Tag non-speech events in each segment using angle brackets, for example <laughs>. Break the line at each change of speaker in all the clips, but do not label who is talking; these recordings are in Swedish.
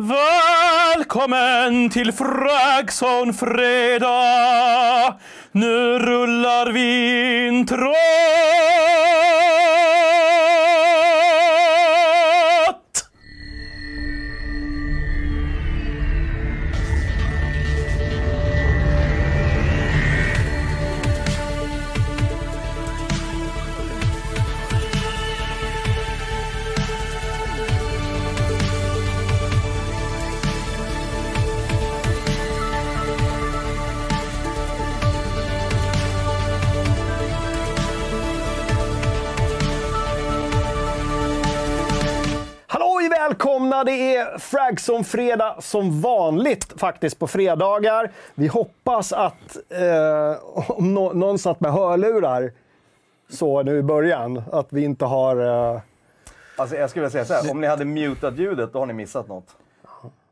Välkommen till Fragson fredag. Nu rullar vi introt.
Välkomna! Det är Fragson Fredag som vanligt faktiskt på fredagar. Vi hoppas att eh, om no någon satt med hörlurar så nu i början, att vi inte har... Eh,
Alltså jag skulle vilja säga så här, om ni hade mutat ljudet då har ni missat något.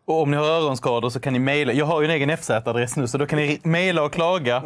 Och om ni har öronskador så kan ni mejla. Jag har ju en egen FZ-adress nu så då kan ni mejla och klaga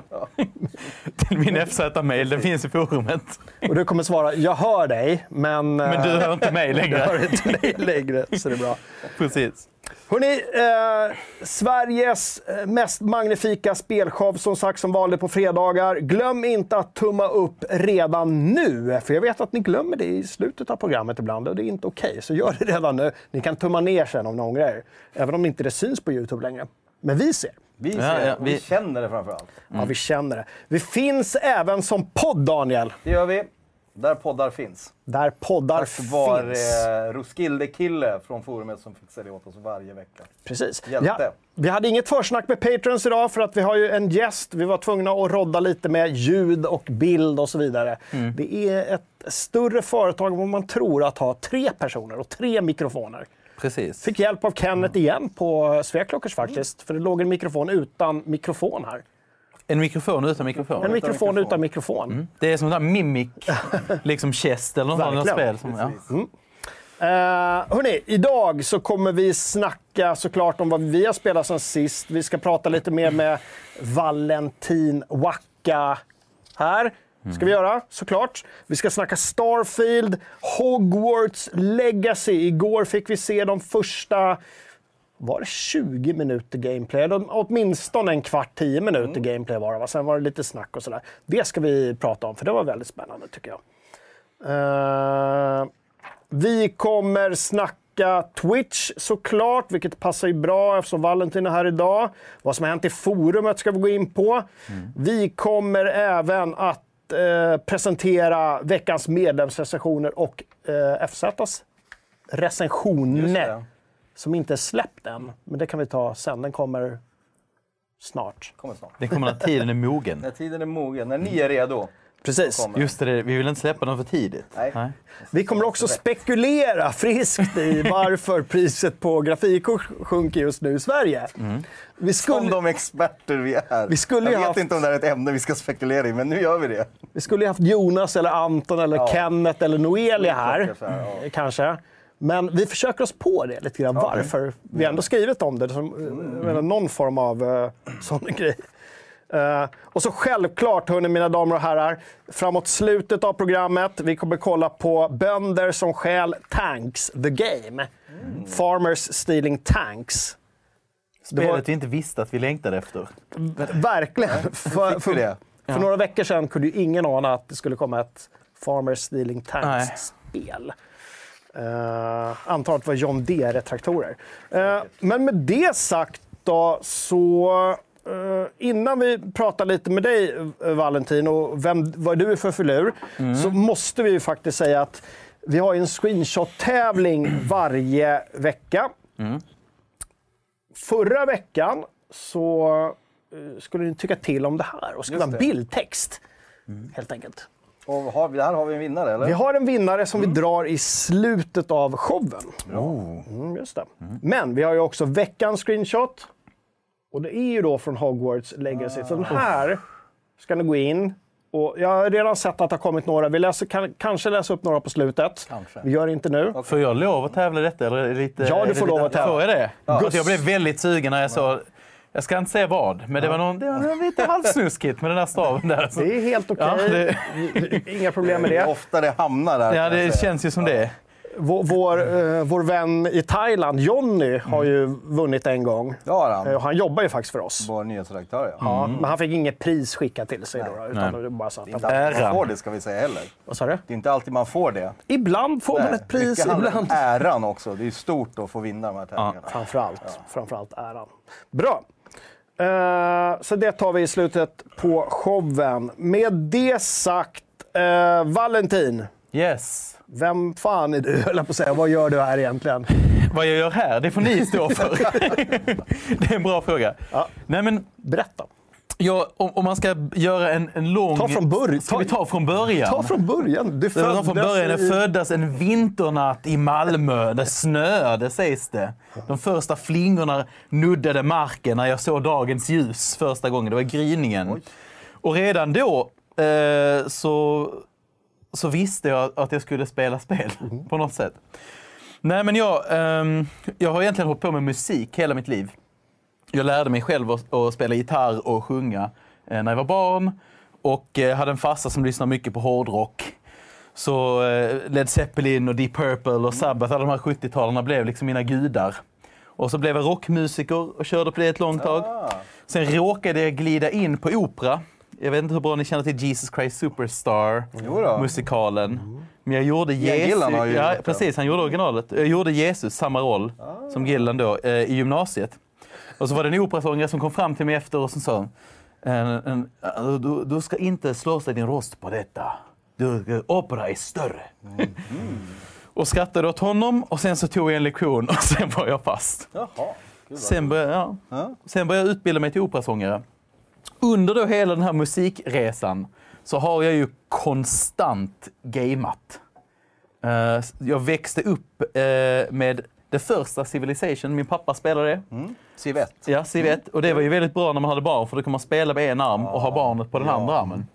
<laughs> till min FZ-mail. Den finns i forumet.
och du kommer svara “Jag hör dig, men...”
Men du
eh,
hör inte mig
jag <laughs> hör
längre.
inte dig längre, så det är bra.
Precis.
Hörrni, eh, Sveriges eh, mest magnifika spelshow som sagt som vanligt på fredagar. Glöm inte att tumma upp redan nu, för jag vet att ni glömmer det i slutet av programmet ibland och det är inte okej. Så gör det redan nu. Ni kan tumma ner sen om ni ångrar er, även om inte det syns på Youtube längre. Men vi ser.
Vi,
Ja,
ser,
ja,
och vi
vi-
känner det framförallt.
Ja, vi känner det. Vi finns även som podd, Daniel.
Det gör vi. Där poddar finns.
Där poddar
Tack
finns.
eh, Roskilde-kille från forumet som fixar det åt oss varje vecka.
Precis.
Hjälte.
Ja, vi hade inget försnack med Patrons idag för att vi har ju en gäst. Vi var tvungna att rodda lite med ljud och bild och så vidare.
Mm.
Det är ett större företag än vad man tror att ha tre personer och tre mikrofoner.
Precis.
Fick hjälp av Kenneth igen på Sveklockers faktiskt. För det låg en mikrofon utan mikrofon här.
En mikrofon utan mikrofon.
En mikrofon
mikrofon.
utan mikrofon.
Det är som en mimic, <laughs> liksom chest eller något spel. Som, ja.
Uh, hörni, idag så kommer vi snacka såklart om vad vi har spelat sen sist. Vi ska prata lite mer med Valentin Wacka här. ska vi göra, såklart. Vi ska snacka Starfield, Hogwarts Legacy. Igår fick vi se de första var det 20 minuter gameplay? Eller åtminstone en kvart, 10 minuter gameplay var det. va? Sen var det lite snack och sådär. Det ska vi prata om, för det var väldigt spännande tycker jag. Eh, vi kommer snacka Twitch såklart, vilket passar ju bra eftersom Valentin är här idag. Vad som har hänt i forumet ska vi gå in på. Vi kommer även att eh, presentera veckans medlemsrecensioner och eh, FZs recension
Just det.
Som inte är släppt än. Men det kan vi ta sen. Den kommer snart.
Kommer snart.
Det kommer när tiden är mogen.
När tiden är mogen, när ni är redo.
Precis.
Just det, vi vill inte släppa den för tidigt.
Nej.
Vi kommer också spekulera friskt i <laughs> varför priset på grafikkort sjunker just nu i Sverige. Vi,
Som
skulle,
de experter vi är.
Vi skulle
Jag vet
haft-
inte om det här är ett ämne vi ska spekulera i, men nu gör vi det.
vi skulle ju haft Jonas, eller Anton, eller
Ja.
Kenneth eller Noelia här.
Här, ja.
Kanske. Men vi försöker oss på det lite grann, varför. Vi har ändå skrivit om det, som, jag menar, någon form av uh, sån <laughs> grej. Eh, och så självklart, hörni, mina damer och herrar, framåt slutet av programmet, vi kommer kolla på bönder som stjäl tanks, the game. Farmers stealing tanks. Det var-
Spelet vi inte visste att vi längtade efter.
Verkligen. För,
vi
för,
det.
för några veckor sedan kunde ju ingen ana att det skulle komma ett Farmers Stealing Tanks-spel. Uh, antar att det var John Deere-traktorer. Eh, men med det sagt då, så eh, innan vi pratar lite med dig, Valentin, och vem, vad du är för filur, så måste vi ju faktiskt säga att vi har en screenshot-tävling <clears throat> varje vecka. Förra veckan så eh, skulle ni tycka till om det här och skriva en bildtext. Helt enkelt.
Och har här har vi en vinnare, eller?
Vi har en vinnare som vi drar i slutet av showen. Mm, just det. Men vi har ju också veckans screenshot. Och det är ju då från Hogwarts Legacy. Så den här ska ni gå in. Och jag har redan sett att det har kommit några. Vi läser, kan kanske läsa upp några på slutet.
Kanske.
Vi gör det inte nu.
Får jag lov att tävla i detta? Eller lite,
Ja, du får lov att tävla.
Får jag det?
Ja.
Jag blev väldigt sugen när jag såg... Jag ska inte säga vad, men det var, någon, det var lite halvsnuskigt med den där staven där. Så-
Det är helt okej.
Ja, det-
Inga problem med
Det är
det.
ofta det hamnar där.
Ja, det känns ju som det.
Vår, vår, eh, vår vän i Thailand, Jonny, har ju vunnit en gång.
Det har
Eh,
han.
Han jobbar ju faktiskt för oss.
Vår nyhetsredaktör, ja.
Ja, men han fick inget pris skickat till sig då, då, utan
Nej.
det bara satt
Det är inte
han.
alltid man får det, ska vi säga heller.
Vad sa du?
Det är inte alltid man får det.
Ibland får man
Nej,
ett pris, ibland...
äran också. Det är stort att få vinna de här tävlingarna.
Framförallt, framförallt äran. Bra. Eh, så det tar vi i slutet på showen. Med det sagt, eh, Valentin.
Yes.
Vem fan är du, <laughs> höll jag på att säga. Vad gör du här egentligen? <laughs>
Vad jag gör här, det får ni stå för. <laughs> det är en bra fråga.
Ja.
Nej, men,
Berätta.
Ja, om, man ska göra en, en lång...
Ta från början.
Ska vi
Ta-
ta från början?
Ta från början. Du föddes
från början.
I...
föddes en vinternatt i Malmö. Det snöade sägs det. De första flingorna nuddade marken när jag såg dagens ljus första gången. Det var gryningen. Och redan då eh, så, så visste jag att jag skulle spela spel på något sätt. Nej, men jag, ehm, jag har egentligen hållit på med musik hela mitt liv. Jag lärde mig själv att, att spela gitarr och sjunga eh, när jag var barn. Och eh, hade en farsa som lyssnade mycket på hårdrock. Så eh, Led Zeppelin och Deep Purple och Sabbath, alla de här 70-talarna blev liksom mina gudar. Och så blev jag rockmusiker och körde på det ett långt tag.
Ah.
Sen råkade jag glida in på opera. Jag vet inte hur bra ni känner till Jesus Christ Superstar, musikalen. Men jag gjorde Jesus. Ja, precis. Han gjorde originalet. Jag gjorde Jesus, samma roll som Gillan då, i gymnasiet. Och så var det en operasångare som kom fram till mig efter och som sa en, en, du, du ska inte slå sig din röst på detta. Du, opera är större. Och skrattade åt honom och sen så tog jag en lektion och sen var jag fast.
Jaha.
Sen började, ja.
Ja.
sen började jag utbilda mig till operasångare. Under då hela den här musikresan så har jag ju konstant gameat. Eh, Jag växte upp eh, med det första Civilization. Min pappa spelade det.
Mm. Civ 1.
Ja, Civ 1. Och det var ju väldigt bra när man hade barn för då kan man spela med en arm och ha barnet på den
Ja.
andra armen.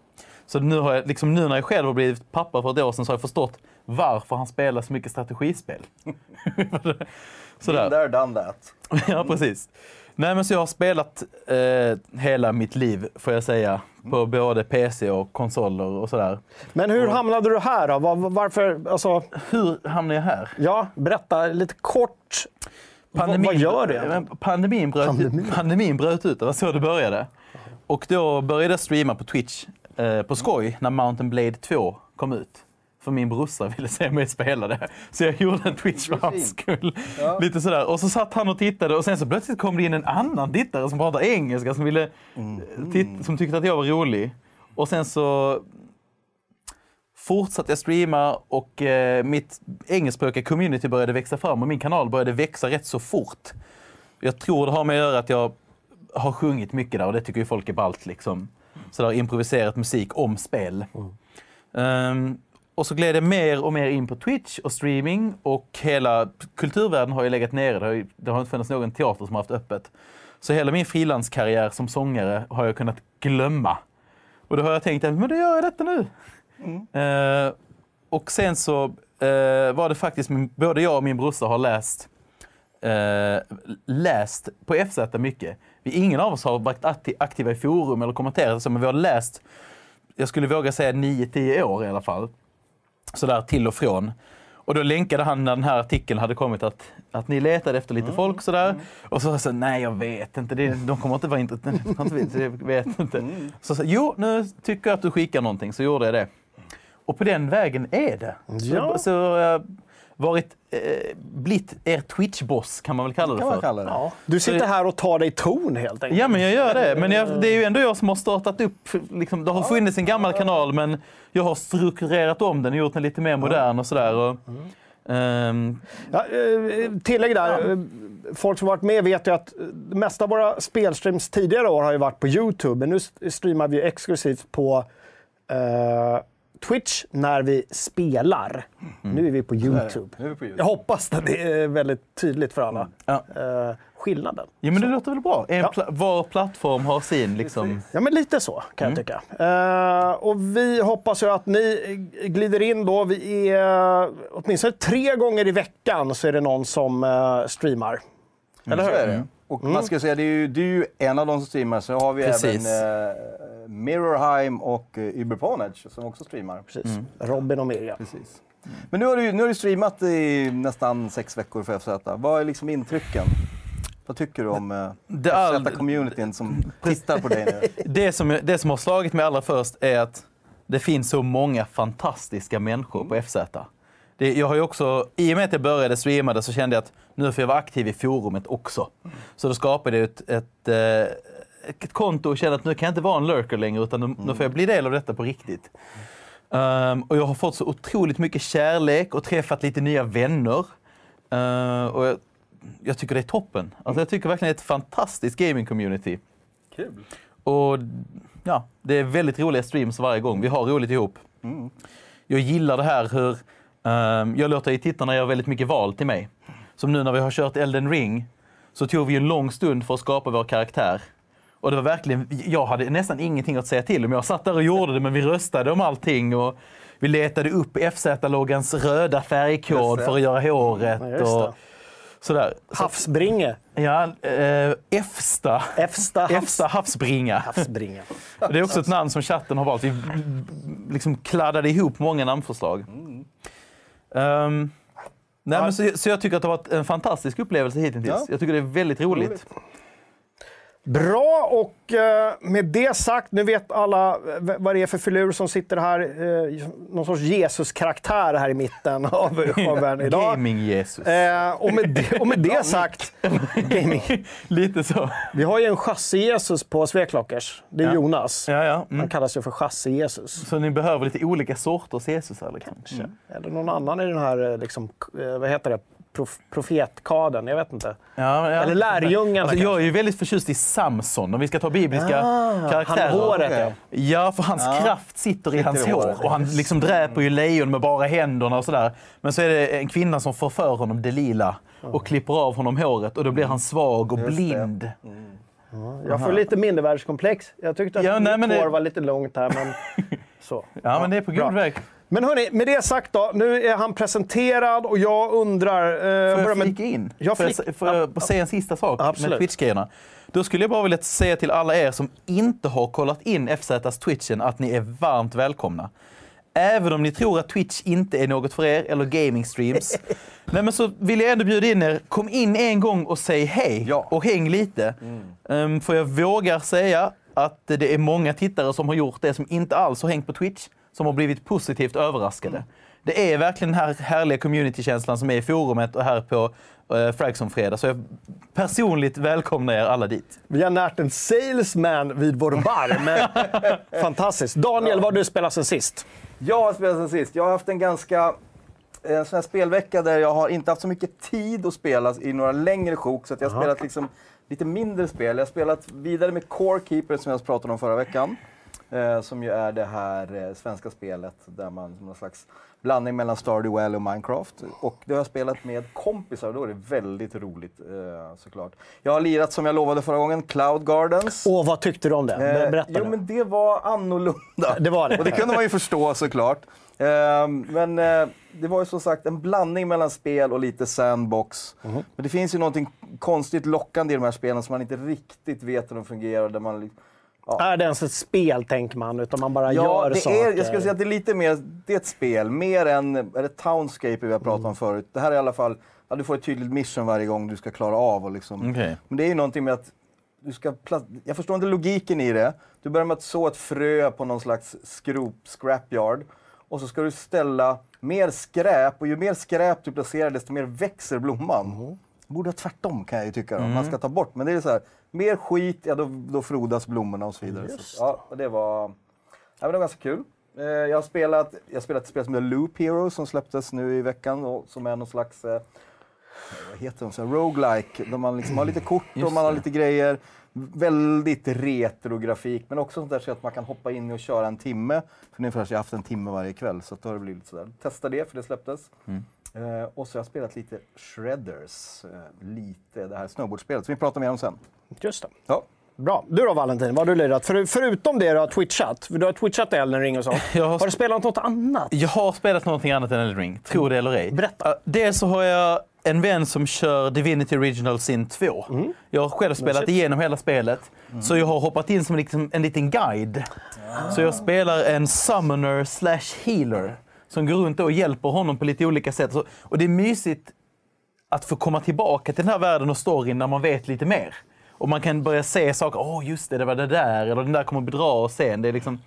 Så nu, har jag, liksom nu när jag själv har blivit pappa för ett år sedan så har jag förstått varför han spelar så mycket strategispel. <laughs> <laughs> Sådär.
There, done that.
Ja, precis. Nej, men så jag har spelat eh, hela mitt liv, får jag säga, på både PC och konsoler och sådär.
Men hur hamnade du här då? Var, varför? Alltså,
Hur hamnade jag här?
ja, berätta lite kort. vad, vad gör det?
men Pandemin bröt,
Pandemin.
pandemin bröt ut, det var så det började. Och då började jag streama på Twitch eh, på skoj när Mountain Blade 2 kom ut. För min brorsa ville se mig spela det. Så jag gjorde en Twitch för hans skull.
Ja.
Lite sådär. Och så satt han och tittade och sen så plötsligt kom det in en annan tittare som pratade engelska som, ville, tit- som tyckte att jag var rolig. Och sen så fortsatte jag streama och eh, mitt engelskspråkiga community började växa fram och min kanal började växa rätt så fort. Jag tror det har med att göra att jag har sjungit mycket där och det tycker ju folk är ballt. Liksom. Så där improviserat musik om spel. Ehm, och så gled jag mer och mer in på Twitch och streaming och hela kulturvärlden har ju legat nere. Det har, ju, det har inte funnits någon teater som har haft öppet. Så hela min frilanskarriär som sångare har jag kunnat glömma. Och då har jag tänkt att men då gör jag detta nu. Eh, och sen så eh, var det faktiskt, min, både jag och min brorsa har läst, eh, läst på FZ mycket. Vi, ingen av oss har varit akti- aktiva i forum eller kommenterat, så, men vi har läst, jag skulle våga säga 9-10 år i alla fall. Sådär till och från. Och då länkade han när den här artikeln hade kommit att, att ni letade efter lite folk sådär. Och så sa så, nej jag vet inte, det, de kommer inte vara intresserade. <laughs> Jag vet inte. Så sa jo nu tycker jag att du skickar någonting, så gjorde jag det. Och på den vägen är det.
Ja.
Så, så jag varit, eh, blivit er Twitch-boss kan man väl kalla det
man
för.
kalla det.
Ja, du sitter här och tar dig ton helt enkelt.
Ja, men jag gör det. Men jag, det är ju ändå jag som har startat upp. Liksom, det har funnits en gammal kanal, men jag har strukturerat om den och gjort den lite mer modern och sådär. Och, ehm,
Ja, eh, tillägg där. Eh, Folk som varit med vet ju att det mesta av våra spelstreams tidigare år har ju varit på Youtube. Men nu st- streamar vi exklusivt på eh, Twitch när vi spelar. Nu är vi på Youtube.
Nu är vi på
Jag
Youtube.
hoppas att det är väldigt tydligt för alla.
ja.
Eh, skillnaden.
ja, men det låter väl bra. En
Ja.
pla- var plattform har sin liksom...
Ja, men lite så kan jag tycka. Eh, och vi hoppas ju att ni glider in då. Vi är åtminstone tre gånger i veckan så är det någon som eh, streamar. Eller
Så
hur?
är det. Och man ska säga, det är ju, du är ju en av de som streamar. Så har vi
Precis.
även eh, Mirrorheim och eh, Uberponage som också streamar.
Precis. Robin och Miriam.
Precis. Men nu har, du, nu har du streamat i nästan sex veckor för FZ. Vad är liksom intrycken? Vad tycker du om eh, FZ-communityn som <laughs> tittar på dig nu? <laughs>
Det som, det som har slagit mig allra först är att det finns så många fantastiska människor på FZ. Det, jag har ju också, I och med att jag började streama det så kände jag att nu får jag vara aktiv i forumet också. Så då skapade jag ett, ett, eh, ett konto och kände att nu kan jag inte vara en lurker längre utan nu, nu får jag bli del av detta på riktigt. Ehm, och jag har fått så otroligt mycket kärlek och träffat lite nya vänner. Ehm, och jag, jag tycker det är toppen. Alltså jag tycker verkligen det är ett fantastiskt gaming-community.
Kul.
Och ja, det är väldigt roliga streams varje gång. Vi har roligt ihop. Jag gillar det här hur... ehm, jag låter ju tittarna göra väldigt mycket val till mig. Som nu när vi har kört Elden Ring så tog vi en lång stund för att skapa vår karaktär. Och det var verkligen, jag hade nästan ingenting att säga till om. Jag satt där och gjorde det, men vi röstade om allting. Och vi letade upp FZ-loggans röda färgkod för att göra håret. Och sådär. Så,
Havsbringe.
ja, eh, Efsta.
Efsta havs...
Efsta havsbringa.
havsbringe. <laughs>
Det är också ett namn som chatten har valt. Vi liksom kladdade ihop många namnförslag. Ehm, nej, men så, så jag tycker att det har varit en fantastisk upplevelse hittills.
Ja.
Jag tycker det är väldigt roligt.
Roligt.
Bra, och eh, med det sagt, nu vet alla eh, vad det är för filur som sitter här. Eh, någon sorts Jesus-karaktär här i mitten <laughs> av showen idag. <laughs>
Gaming-Jesus.
Och, och med det <laughs> sagt, gaming.
Lite så.
Vi har ju en chassi-Jesus på Sveklockers. Det är
Ja.
Jonas.
Ja, ja.
Han
Mm.
kallas ju för chassi-Jesus.
Så ni behöver lite olika sorters Jesus här liksom. Mm.
Eller någon annan i den här, liksom, vad heter det, Prof profetkaden. Jag vet inte.
Ja, ja.
Eller lärjungarna
Alltså, jag är ju väldigt förtjust i Samson, om vi ska ta bibliska
Ah,
karaktärer.
han håret, ja.
Ja, för hans
Ja.
kraft sitter i hans hår. Och han liksom dräper ju lejon med bara händerna och sådär. Men så är det en kvinna som förför honom, Delila, och klipper av honom håret och då blir han svag och blind.
Jag får lite mindervärdeskomplex. Jag tyckte att
Ja, nej,
mitt
men det-
hår var lite långt här, men <laughs> så.
Ja, men det är på god väg.
Men hörni, med det sagt då. Nu är han presenterad och jag undrar... Eh,
Får jag flika in?
Jag
får jag, får jag säga en sista sak
Absolut.
med Twitch-grejerna? Då skulle jag bara vilja säga till alla er som inte har kollat in FZs Twitchen att ni är varmt välkomna. Även om ni tror att Twitch inte är något för er, eller gaming streams. <laughs> Nej, men så vill jag ändå bjuda in er, kom in en gång och säg hej
Ja.
och häng lite. Um, för jag vågar säga att det är många tittare som har gjort det som inte alls har hängt på Twitch, som har blivit positivt överraskade. Det är verkligen den här härliga communitykänslan som är i forumet och här på uh, Fragson Fredag. Så jag personligt välkomnar er alla dit.
Vi har närt en salesman vid vår bar. Men... <laughs> Fantastiskt. Daniel, vad har du spelat sen sist?
Jag har spelat sen sist. Jag har haft en ganska en sån här spelvecka där jag har inte haft så mycket tid att spela i några längre sjok. Så att jag har spelat liksom lite mindre spel. Jag har spelat vidare med Core Keeper som jag pratade om förra veckan. Eh, som ju är det här eh, svenska spelet där man som någon slags blandning mellan Stardew Valley och Minecraft. Och det har jag spelat med kompisar och då är det väldigt roligt eh, såklart. Jag har lirat som jag lovade förra gången, Cloud Gardens.
Åh, vad tyckte du om det?
Eh,
Berätta
jo,
nu.
men det var annorlunda.
Det var det.
Och det kunde man ju förstå såklart. Ehm, men eh, det var ju som sagt en blandning mellan spel och lite sandbox.
Mhm.
Men det finns ju någonting konstigt lockande i de här spelen som man inte riktigt vet hur de fungerar. Där man, li-
Är det ens ett spel, tänker man, utan man bara
ja,
gör
det
saker?
är, jag skulle säga att det är lite mer, det är ett spel, mer än, är det Townscape vi har pratat
Mm.
om förut. Det här är i alla fall, ja, du får ett tydligt mission varje gång du ska klara av. Och liksom.
Okej.
Men det är ju någonting med att du ska jag förstår inte logiken i det. Du börjar med att så ett frö på någon slags skrop, scrapyard. Och så ska du ställa mer skräp och ju mer skräp du placerar desto mer växer blomman. Borde vara tvärtom kan jag ju tycka. Då. Man ska ta bort. Men det är så här, mer skit, ja då, då frodas blommorna och så vidare. Så, ja, och det var, ja, det var ganska kul. Eh, Jag har spelat, jag spelat ett spel som heter Loop Hero som släpptes nu i veckan och som är någon slags eh, vad heter de, så här, roguelike, där man liksom har lite kort och
Just
man har
det.
lite grejer. Väldigt retro-grafik, men också sånt där så att man kan hoppa in och köra en timme. För nu har jag haft en timme varje kväll, så då har det blivit sådär. Testa det, för det släpptes. Eh, och så har jag spelat lite Shredders, eh, lite det här snowboardspelet, som vi pratar mer om sen.
Just det.
Ja.
Bra. Du då Valentin, vad har du lirat? För, förutom det du har twitchat, för du har twitchat Elden Ring och. <laughs>
Jag har
har du spelat något annat?
Jag har spelat någonting annat än Elden Ring, tro det eller ej.
Berätta.
Dels så har jag en vän som kör Divinity Original Sin 2. Jag har själv spelat
Mysigt.
igenom hela spelet, så jag har hoppat in som en, liksom, en liten guide. Så jag spelar en summoner slash healer. som går runt och hjälper honom på lite olika sätt. Så, och det är mysigt att få komma tillbaka till den här världen och storyn när man vet lite mer. Och man kan börja se saker. Åh, oh, just det, det var det där. Eller den där kommer bedra oss sen. Det är liksom...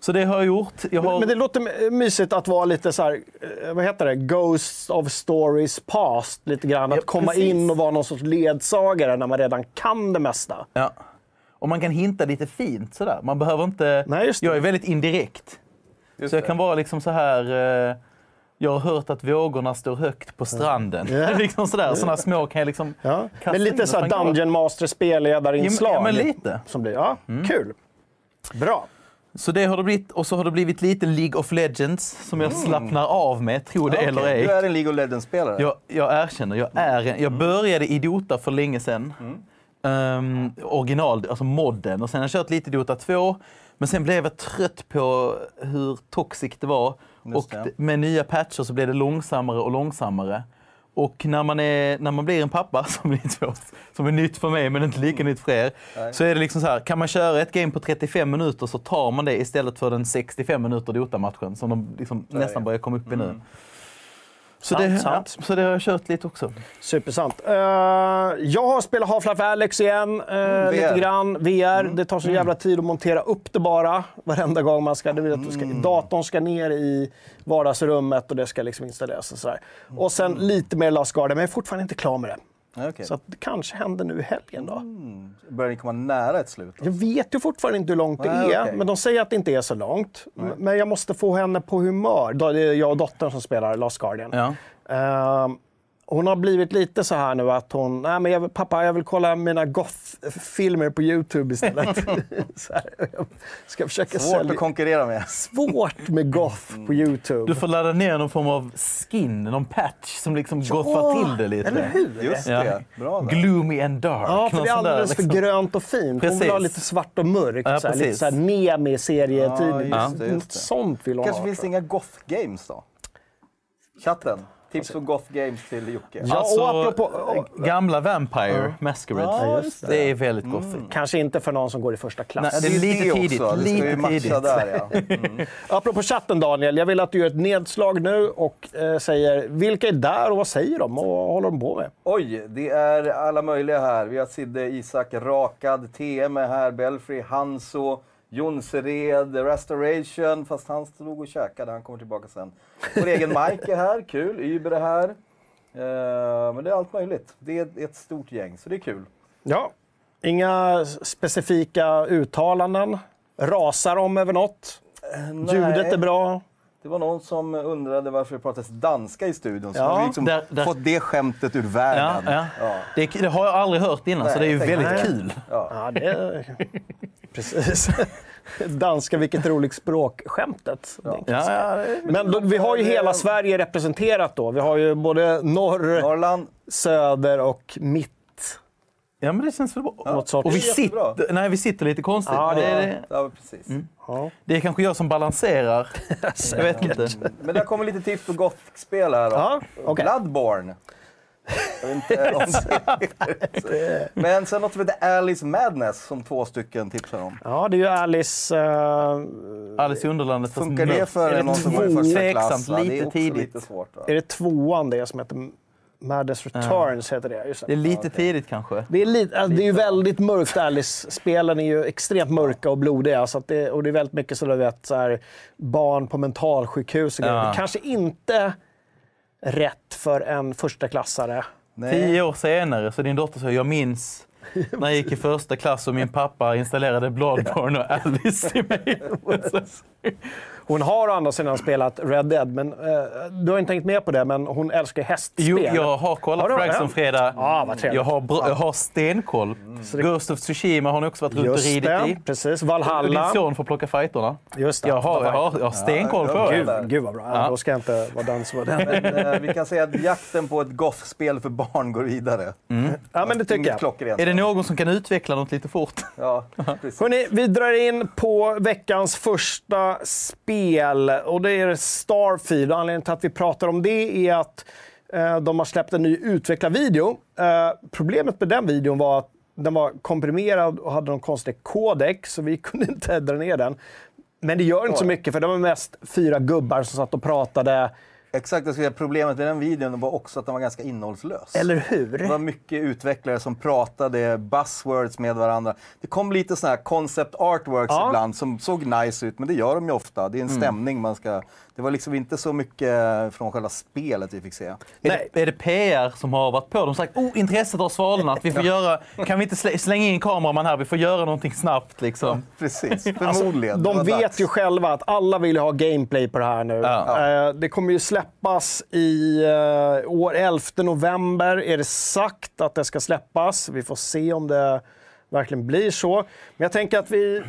Så det har jag gjort. Jag har...
Men det låter mysigt att vara lite så här, eh, vad heter det, Ghosts of Stories Past lite grann. Att
Ja,
komma in och vara någon sorts ledsagare när man redan kan det mesta.
Ja. Och man kan hinta lite fint sådär. Man behöver inte...
Nej, just det.
Jag är väldigt indirekt.
Just
så jag
det.
kan vara liksom så här... Jag har hört att vågorna står högt på stranden.
Ja. <laughs>
liksom sådär. Sådana små kan jag liksom
Ja.
kasta
Men lite
och
så här
fan,
Dungeon Master spelledarinslag.
Ja, men lite.
Som blir, ja, Kul. Bra.
Så det har det blivit. Och så har det blivit lite League of Legends som jag slappnar av med, tro det
Okej,
eller
Du
ej.
är en League of Legends-spelare?
Jag, jag erkänner, jag, är en, jag började i Dota för länge sedan. Ehm, original, alltså modden. Och sen har jag kört lite Dota 2. Men sen blev jag trött på hur toxic det var.
Just
och
det.
med nya patcher så blev det långsammare och långsammare. Och när man, är, när man blir en pappa, <laughs> som är, svårt, som är nytt för mig men inte lika nytt för er,
Nej.
så är det liksom så här, kan man köra ett game på 35 minuter så tar man det istället för den 65 minuter Dota-matchen som de liksom nästan börjar komma upp i nu.
Mm.
Så,
Sant,
det,
sant.
så det har jag kört lite också.
Supersant. Uh, jag har spelat Half-Life Alyx igen, eh, lite
VR.
grann. VR. Det tar så jävla tid att montera upp det bara. Varenda gång man ska... Du vet, att du ska datorn ska ner i vardagsrummet och det ska liksom installeras och sådär. Och sen lite mer Last Guardian, men jag är fortfarande inte klar med det.
Okej.
Så det kanske händer nu i helgen då.
Börjar ni komma nära ett slut? då?
Jag vet ju fortfarande inte hur långt det
Nej,
är,
okej.
men de säger att det inte är så långt. M- Men jag måste få henne på humör. Då är det jag och dottern som spelar Last Guardian.
Ja.
Ehm, hon har blivit lite så här nu att hon, nej men jag, vill- pappa jag vill kolla mina goth-filmer på YouTube istället. <laughs> så här, jag ska försöka
Svårt att
sälja.
konkurrera med.
Svårt med goth på YouTube.
Du får ladda ner någon form av skin, någon patch som liksom goffar till det lite.
Eller hur?
Just
Ja.
det. Bra där.
Gloomy and dark.
Ja, för det är
sån där,
alldeles för
liksom.
grönt och fint. Hon vill ha
Precis.
lite svart och mörkt.
Ja,
så här, lite
precis.
så här Nemi-serietidning.
Ja, just det, just
Något
det.
sånt vill hon
Kanske
ha.
finns det inga goth-games då? Chatten. Tips på goth-games till Jocke.
Ja,
Alltså,
och apropå-
gamla Vampire Masquerade.
Ja, just
det. är väldigt gothic.
jag. Kanske inte för någon som går i första klass.
Nej, det är lite
det
tidigt,
Också. Det
lite tidigt.
där ja. <laughs> Mm.
Apropå chatten Daniel, jag vill att du gör ett nedslag nu och eh, säger vilka är där och vad säger de och vad håller de på med?
Oj, det är alla möjliga här. Vi har Sidde, Isak, Rakad, TM är här, Belfry, Hanso, Jonsered, Restoration, fast han stod och käkade, han kommer tillbaka sen. Vår egen Mike är här, kul. Uber är här. Eh, men det är allt möjligt. Det är ett stort gäng, så det är kul.
Ja, inga specifika uttalanden. Rasar de över något?
Nej,
Ljudet är bra.
Det var någon som undrade varför det pratas danska i studion, så
Ja,
har vi liksom
där- där-
fått det skämtet ur världen.
ja.
Ja.
Det, det har jag aldrig hört innan, så
Nej,
det är ju väldigt
Nej.
kul.
Ja, det. Precis. <laughs> Danska, vilket roligt språk-skämtet.
Ja, ja, det-
Men då, vi har ju hela Sverige representerat då. Vi har ju både norr,
Norrland,
söder och mitt.
ja, men det känns väl bra.
Sorts-
Och vi sitter, nej, vi sitter lite konstigt.
Ja, det är-
det,
ja precis.
Ja.
det är kanske jag som balanserar. <laughs> jag vet inte.
Men det kommer lite tips på Gothic-spel här då.
Ja, okej.
Bloodborne. Jag vet inte om det- Men sen något som heter Alice Madness som två stycken tipsar om.
ja, det är ju Alice... eh,
Alice i Underlandet.
Funkar det för
Är det
någon som går i första klass? va? Det är
lite tidigt.
lite svårt. Va?
är det tvåan det som heter Madness Returns? Heter det. Just det.
Det är lite
okej.
tidigt kanske.
Det är, lite, alltså, det är ju väldigt mörkt, Alice-spelen är ju extremt mörka och blodiga. Så att det, och det är väldigt mycket så du vet, så här, barn på mentalsjukhus och grejer.
Ja.
Det kanske inte rätt för en första klassare.
Tio år senare, så din dotter säger jag minns <laughs> när jag gick i första klass och min pappa installerade Bloodborne och Alice till mig.
Hon har å andra sidan spelat Red Dead, men eh, du har inte tänkt med på det, men hon älskar hästspel.
Jo, jag har kollat
Har?
Frags
Ja.
om fredag.
Ja, vad trevligt.
jag, har br- jag har stenkoll.
det-
Ghost of Tsushima har ni också varit runt och ridit
det,
i.
precis. Valhalla.
Din son får plocka fighterna.
Just det.
Jag har, jag har, jag har stenkoll på
Ja,
det.
Gud, gud vad bra. Ja. Då ska jag inte vara den som var den.
Men, eh, vi kan säga att jakten på ett goth-spel för barn går vidare.
Ja, men det tycker
Inget
jag.
klockrent.
Är det någon som kan utveckla något lite fort?
Ja, <laughs> precis.
Hörrni, vi drar in på veckans första spel och det är Starfield. Och Anledningen till att vi pratar om det är att eh, de har släppt en ny utvecklarvideo. Eh, problemet med den videon var att den var komprimerad och hade någon konstig kodek, så vi <laughs> kunde inte dra ner den. Men det gör inte så mycket, för det var mest fyra gubbar som satt och pratade.
Exakt, jag säga, problemet med den videon var också att den var ganska innehållslös.
Eller
Det
hur?
var mycket utvecklare som pratade buzzwords med varandra. Det kom lite såna här concept artworks
Ja.
ibland som såg nice ut, men det gör de ju ofta. Det är en stämning man ska... Det var liksom inte så mycket från själva spelet vi fick se.
Är
Nej.
det, är det PR som har varit på? De har sagt oh, intresset har svalnat. Vi får <laughs> göra, kan vi inte slä- slänga in kameraman här? Vi får göra någonting snabbt. Liksom.
Precis, <laughs> förmodligen. Det
De vet
dags.
ju själva att alla vill ha gameplay på det här nu.
Ja.
Eh, Det kommer ju släppas i eh, år 11 november, är det sagt att det ska släppas. Vi får se om det verkligen blir så. Men jag tänker att vi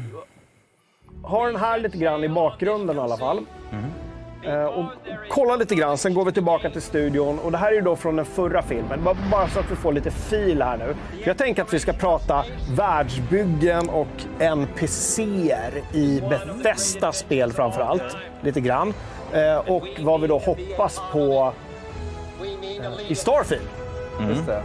har den här lite grann i bakgrunden i alla fall. Eh, Och kolla lite grann, sen går vi tillbaka till studion. Och det här är ju då från den förra filmen. Bara- Bara så att vi får lite fil här nu. Jag tänker att vi ska prata världsbyggen och NPCer i Bethesdas spel framför allt. Lite grann. Eh, Och vad vi då hoppas på eh, i Starfield.
Just det.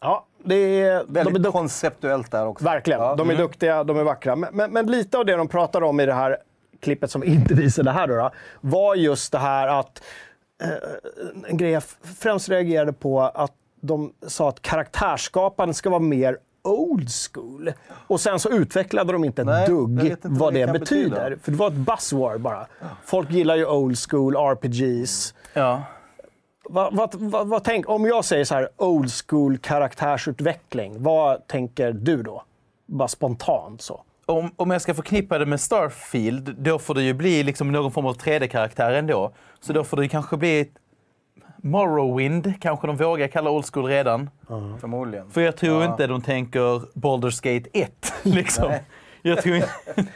Ja, det är, de är
Väldigt konceptuellt där också.
Verkligen.
Ja.
De är duktiga, de är vackra. Men, men, men lite av det de pratar om i det här klippet som inte visade här då, då var just det här att eh, en grej jag främst reagerade på att de sa att karaktärsskaparen ska vara mer old school. Och sen så utvecklade de inte ett
Nej,
dugg
inte
vad
det
det betyder.
betyda.
För det var ett buzzword bara. Folk gillar ju old school RPGs.
Ja.
Vad, vad, vad, vad tänk, om jag säger så här old school karaktärsutveckling, vad tänker du då? Bara spontant så.
Om, om jag ska förknippa det med Starfield, då får det ju bli liksom någon form av 3D-karaktär ändå. Så då får det ju kanske bli ett Morrowind, kanske de vågar kalla old school redan.
Förmodligen.
För jag tror
Ja.
inte de tänker Baldur's Gate 1. <laughs> Liksom. Jag tror inte... <laughs>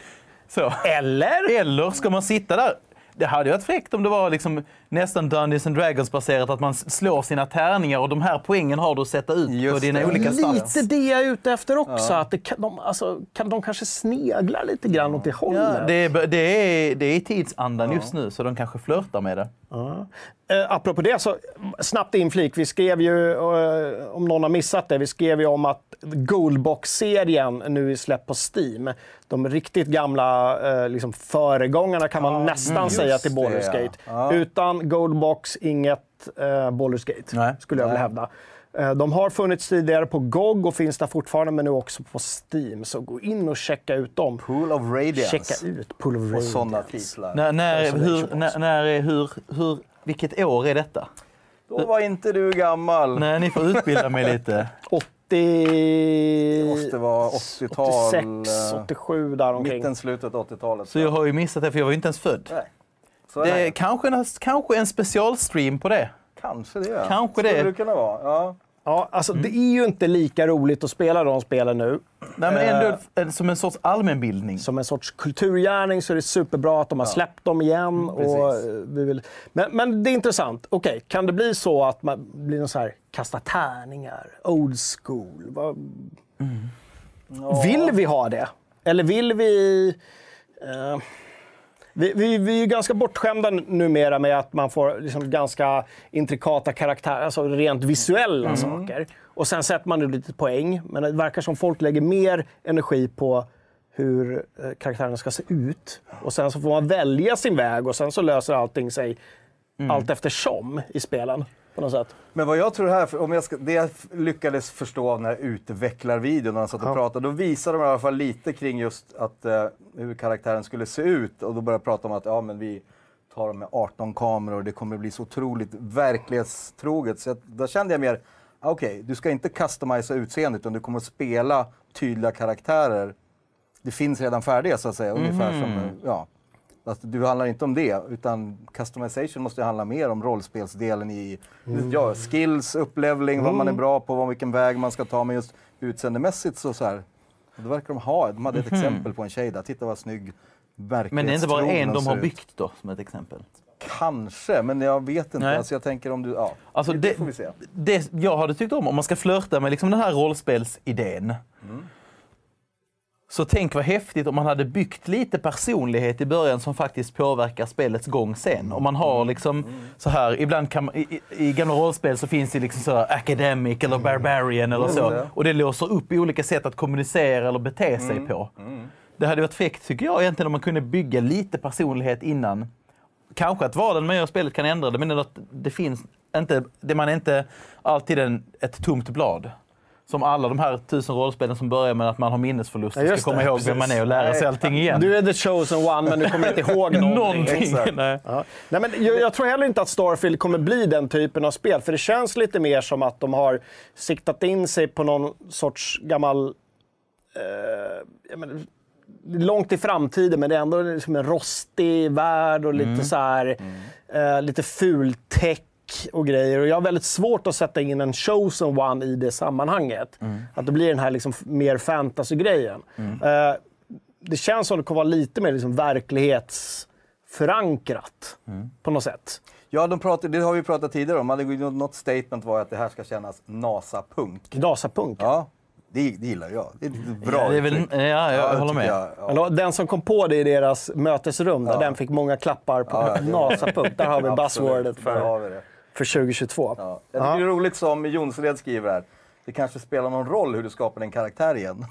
Så.
Eller?
Eller ska man sitta där? Det hade ju varit fräckt om det var liksom nästan Dungeons and Dragons-baserat, att man slår sina tärningar och de här poängen har du att sätta ut på
Just
dina
det.
olika stats.
Lite det jag är ute efter också. Att det kan, de, alltså, kan de kanske sneglar lite grann åt det hållet?
Ja, det, är, det, är, det är tidsandan just nu, så de kanske flörtar med det.
Eh, apropå det, så snabbt inflik. Vi skrev ju, eh, om någon har missat det, vi skrev ju om att Goldbox-serien nu är släppt på Steam. De riktigt gamla eh, liksom föregångarna kan man nästan säga till Baldur's. Gate.
Ja.
Utan Goldbox, inget eh, Baldur's Gate,
Nej.
skulle jag vilja hävda. Eh, De har funnits tidigare på GOG och finns där fortfarande, men nu också på Steam. Så gå in och checka ut dem.
Pool of Radiance.
Checka ut Pool of
Och
Radiance.
sådana titlar.
När, när, hur, när, när, är- hur, hur, vilket år är detta?
Då var inte du gammal.
Nej, ni får utbilda mig lite.
80...
Det måste vara 80-tal.
86, 87 där omkring.
Mitten, slutet 80-talet.
Så jag har ju missat det, för jag var ju inte ens född.
Nej. Så
Det
är det.
kanske en, kanske en specialstream på det.
Kanske det.
Kanske
Skulle
det.
det kunna vara. Ja.
Ja, alltså det är ju inte lika roligt att spela de spelen nu.
Nej, men
Eh,
ändå en- som en sorts allmänbildning.
Som en sorts kulturgärning så är det superbra att de har släppt dem igen. och,
precis.
eh, vi vill... men, men det är intressant. Okej, kan det bli så att man blir någon så här kasta tärningar, old school? Vad... Vill vi ha det? Eller vill vi... eh, vi, vi, vi är ju ganska bortskämda numera med att man får liksom ganska intrikata karaktärer, alltså rent visuella saker. Och sen sätter man nu lite poäng, men det verkar som folk lägger mer energi på hur eh, karaktärerna ska se ut. Och sen så får man välja sin väg och sen så löser allting sig allt eftersom i spelen. På något sätt.
Men vad jag tror här, om jag ska, det jag lyckades förstå av den här utvecklarvideon när de satt och
Ja.
pratade, då visade de i alla fall lite kring just att, eh, hur karaktären skulle se ut. Och då började de prata om att ja, men vi tar dem med 18 kameror och det kommer bli så otroligt verklighetstroget. Så jag, då kände jag mer, ah, okej, du ska inte customisa utseendet utan du kommer att spela tydliga karaktärer. Det finns redan färdiga så att säga, ungefär som, eh, ja. Att du handlar inte om det, utan customization måste handla mer om rollspelsdelen i ja, skills, upplevling, vad man är bra på, vad, vilken väg man ska ta. Men just utseendemässigt så, så här, då verkar de ha, de hade ett exempel på en tjej där, titta vad snygg
Men det är inte bara en de har byggt då, som ett exempel.
Kanske, men jag vet inte.
Nej.
Alltså jag tänker om du, ja.
Alltså
det,
det,
får vi se.
det jag hade tyckt om, om man ska flörta med liksom den här rollspelsidén, Så tänk vad häftigt om man hade byggt lite personlighet i början som faktiskt påverkar spelets gång sen. Om man har liksom så här, ibland kan man, i, i, i gamla rollspel så finns det liksom så här academic eller barbarian eller så. Och det låser upp olika sätt att kommunicera eller bete sig på. Det hade varit fräckt tycker jag egentligen om man kunde bygga lite personlighet innan. Kanske att valen man gör i spelet kan ändra det, men att det finns inte, det man är inte alltid en, ett tomt blad. Som alla de här tusen rollspelen som börjar med att man har minnesförlust och
Ja,
ska komma
det,
ihåg vem man är och lära sig allting igen.
Du är the chosen one, men du kommer inte ihåg <laughs> någonting.
Nej.
Ja. Nej, men jag, jag tror heller inte att Starfield kommer bli den typen av spel, för det känns lite mer som att de har siktat in sig på någon sorts gammal... Eh, menar, långt i framtiden, men det är ändå liksom en rostig värld och lite så här, eh, lite fultech och grejer. Och jag har väldigt svårt att sätta in en chosen one i det sammanhanget. Att det blir den här liksom mer fantasy-grejen. Eh, det känns som det kommer vara lite mer liksom verklighetsförankrat på något sätt.
Ja, de pratar, det har vi pratat tidigare om. Något statement var att det här ska kännas NASA-punk.
Dasapunk.
Ja, det, det gillar jag. Det är ett bra
Ja, det är väl, ja, jag,
Ja,
håller med.
jag, ja.
Eller, Den som kom på det i deras mötesrum, där den fick många klappar på NASA-punkt. Där har vi <laughs> buzzwordet
där
för,
har vi det.
För 2022.
Ja. Jag tycker det är roligt som Jonsered skriver här. Det kanske spelar någon roll hur du skapar en karaktär igen.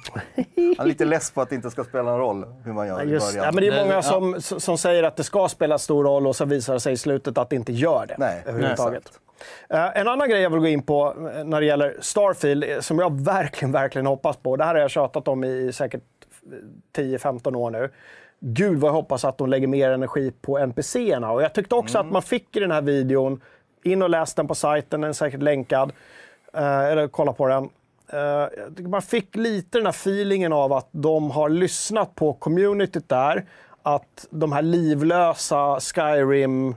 Han är lite less på att det inte ska spela någon roll hur man gör
Ja,
i
Just,
början.
ja, men det är många
ja.
som, som säger att det ska spela stor roll och så visar det sig i slutet att det inte gör det
Nej,
överhuvudtaget.
exakt.
Eh, en annan grej jag vill gå in på eh, när det gäller Starfield, eh, som jag verkligen, verkligen hoppas på. Det här har jag tjatat om i säkert 10-15 år nu. Gud vad jag hoppas att de lägger mer energi på NPCerna. Och jag tyckte också
Mm.
att man fick i den här videon, in och läs den på sajten, den är säkert länkad, eh, eller kolla på den. Eh, man fick lite den här feelingen av att de har lyssnat på communityt där. Att de här livlösa Skyrim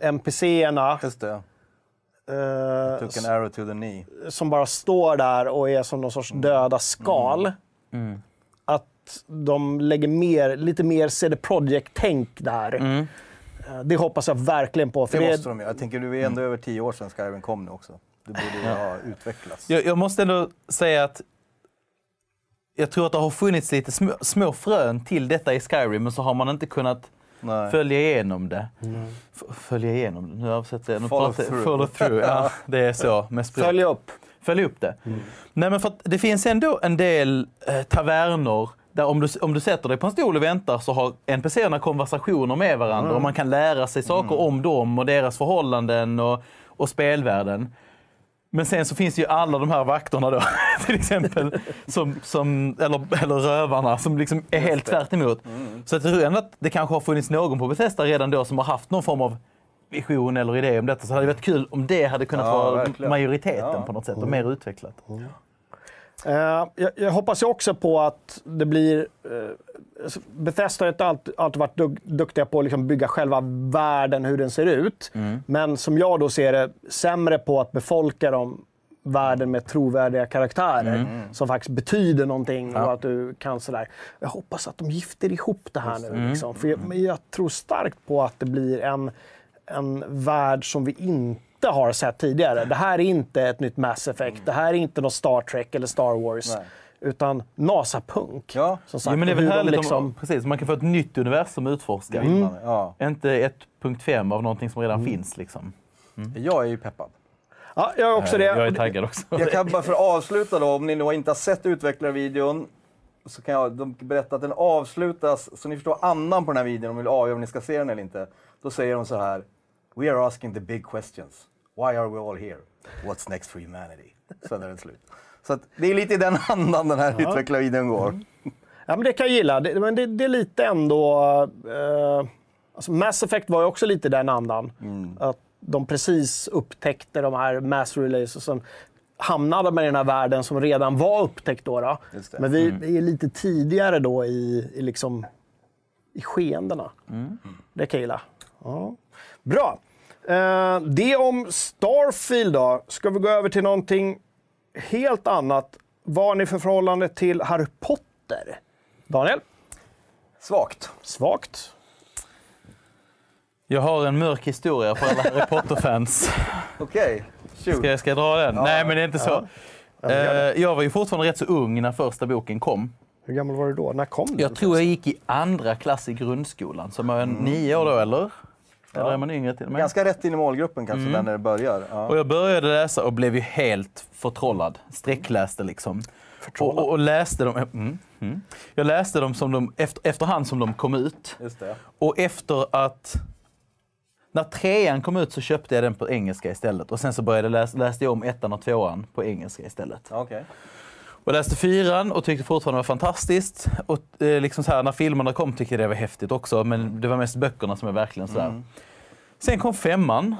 NPCerna
Just det.
eh,
Took an arrow to the knee.
som bara står där och är som någon sorts döda skal. Att de lägger mer, lite mer CD Projekt-tänk där. Eh, Det hoppas jag verkligen på. För
Det
det,
måste de göra. Jag tänker, du är ändå över tio år sedan Skyrim kom nu också. Det borde ju ha utvecklats.
Jag, jag måste ändå säga att jag tror att det har funnits lite små, små frön till detta i Skyrim, men så har man inte kunnat
Nej.
följa igenom det. F- följa igenom det? Nu har jag sett det. Nu
Follow
pratar-
through.
follow through. Ja, <laughs> det är så med språk.
följ upp.
Följ upp det. Nej, men för att det finns ändå en del eh, taverner där om du, om du sätter dig på en stol och väntar så har NPCerna konversationer med varandra och man kan lära sig saker om dem och deras förhållanden och, och spelvärlden. Men sen så finns ju alla de här vakterna då, <laughs> till exempel, som, som, eller, eller rövarna som liksom är helt tvärt emot. Så jag tror ändå att det kanske har funnits någon på Bethesda redan då som har haft någon form av vision eller idé om detta. Så det hade varit kul om det hade kunnat
Ja,
vara
verkligen.
majoriteten
Ja.
på något sätt och mer utvecklat.
Eh, jag, jag hoppas ju också på att det blir... Uh, Bethesda har alltid, alltid varit duk, duktiga på att liksom bygga själva världen, hur den ser ut. Men som jag då ser det, sämre på att befolka dem världen med trovärdiga karaktärer som faktiskt betyder någonting och att du kan sådär. Jag hoppas att de gifter ihop det här nu. Liksom. För jag, men jag tror starkt på att det blir en, en värld som vi inte har sett tidigare. Det här är inte ett nytt Mass Effect. Det här är inte något Star Trek eller Star Wars.
Nej.
Utan NASA-punk.
Ja.
Som sagt,
Jo, men det är väl härligt
liksom,
om precis, man kan få ett nytt universum att utforska.
Vill man, ja.
Inte 1.5 av någonting som redan finns. Liksom.
Jag är ju peppad.
Ja, jag är också det.
Jag är taggad också.
Jag kan bara för att avsluta då, om ni nog inte har sett utvecklarvideon, så kan jag de berätta att den avslutas, så ni förstår andan på den här videon om ni vill avgöra om ni ska se den eller inte. Då säger de så här. We are asking the big questions. Why are we all here? What's next for humanity? Sen är den slut. Så att det är lite i den <laughs> andan den här utvecklarvideon går.
Ja, men det kan jag gilla. Det, men det, det är lite ändå... Eh, alltså Mass Effect var ju också lite den andan.
Mm.
Att de precis upptäckte de här mass relays och sen hamnade de i den här världen som redan var upptäckt. Då, då. Men vi, vi är lite tidigare då i, i, liksom, i skeendena. Det kan jag gilla. Ja. Bra. Eh, det om Starfield då. Ska vi gå över till någonting helt annat. Vad har ni för förhållande till Harry Potter? Daniel?
Svagt.
Svagt.
Jag har en mörk historia för alla Harry Potter-fans. <laughs>
Okej, shoot.
Ska, jag- ska jag dra den? Nej, men det är inte så. Eh, jag var ju fortfarande rätt så ung när första boken kom.
Hur gammal var du då? När kom den?
Jag tror jag gick i andra klass i grundskolan, så man är nio år då eller? Eller är man yngre till och med?
Ganska rätt in i målgruppen kanske, där när det börjar. Ja.
Och jag började läsa och blev ju helt förtrollad. Sträckläste liksom. Och, och, och läste dem. Mm, mm. Jag läste dem som de, efter, efterhand som de kom ut.
Just det.
Och efter att... När trean kom ut så köpte jag den på engelska istället. Och sen så började läs, läste jag om ettan och tvåan på engelska istället.
Okej.
Och läste fyran och tyckte fortfarande det var fantastiskt. Och eh, liksom så här, när filmerna kom tyckte jag det var häftigt också, men det var mest böckerna som är verkligen sådär. Sen kom femman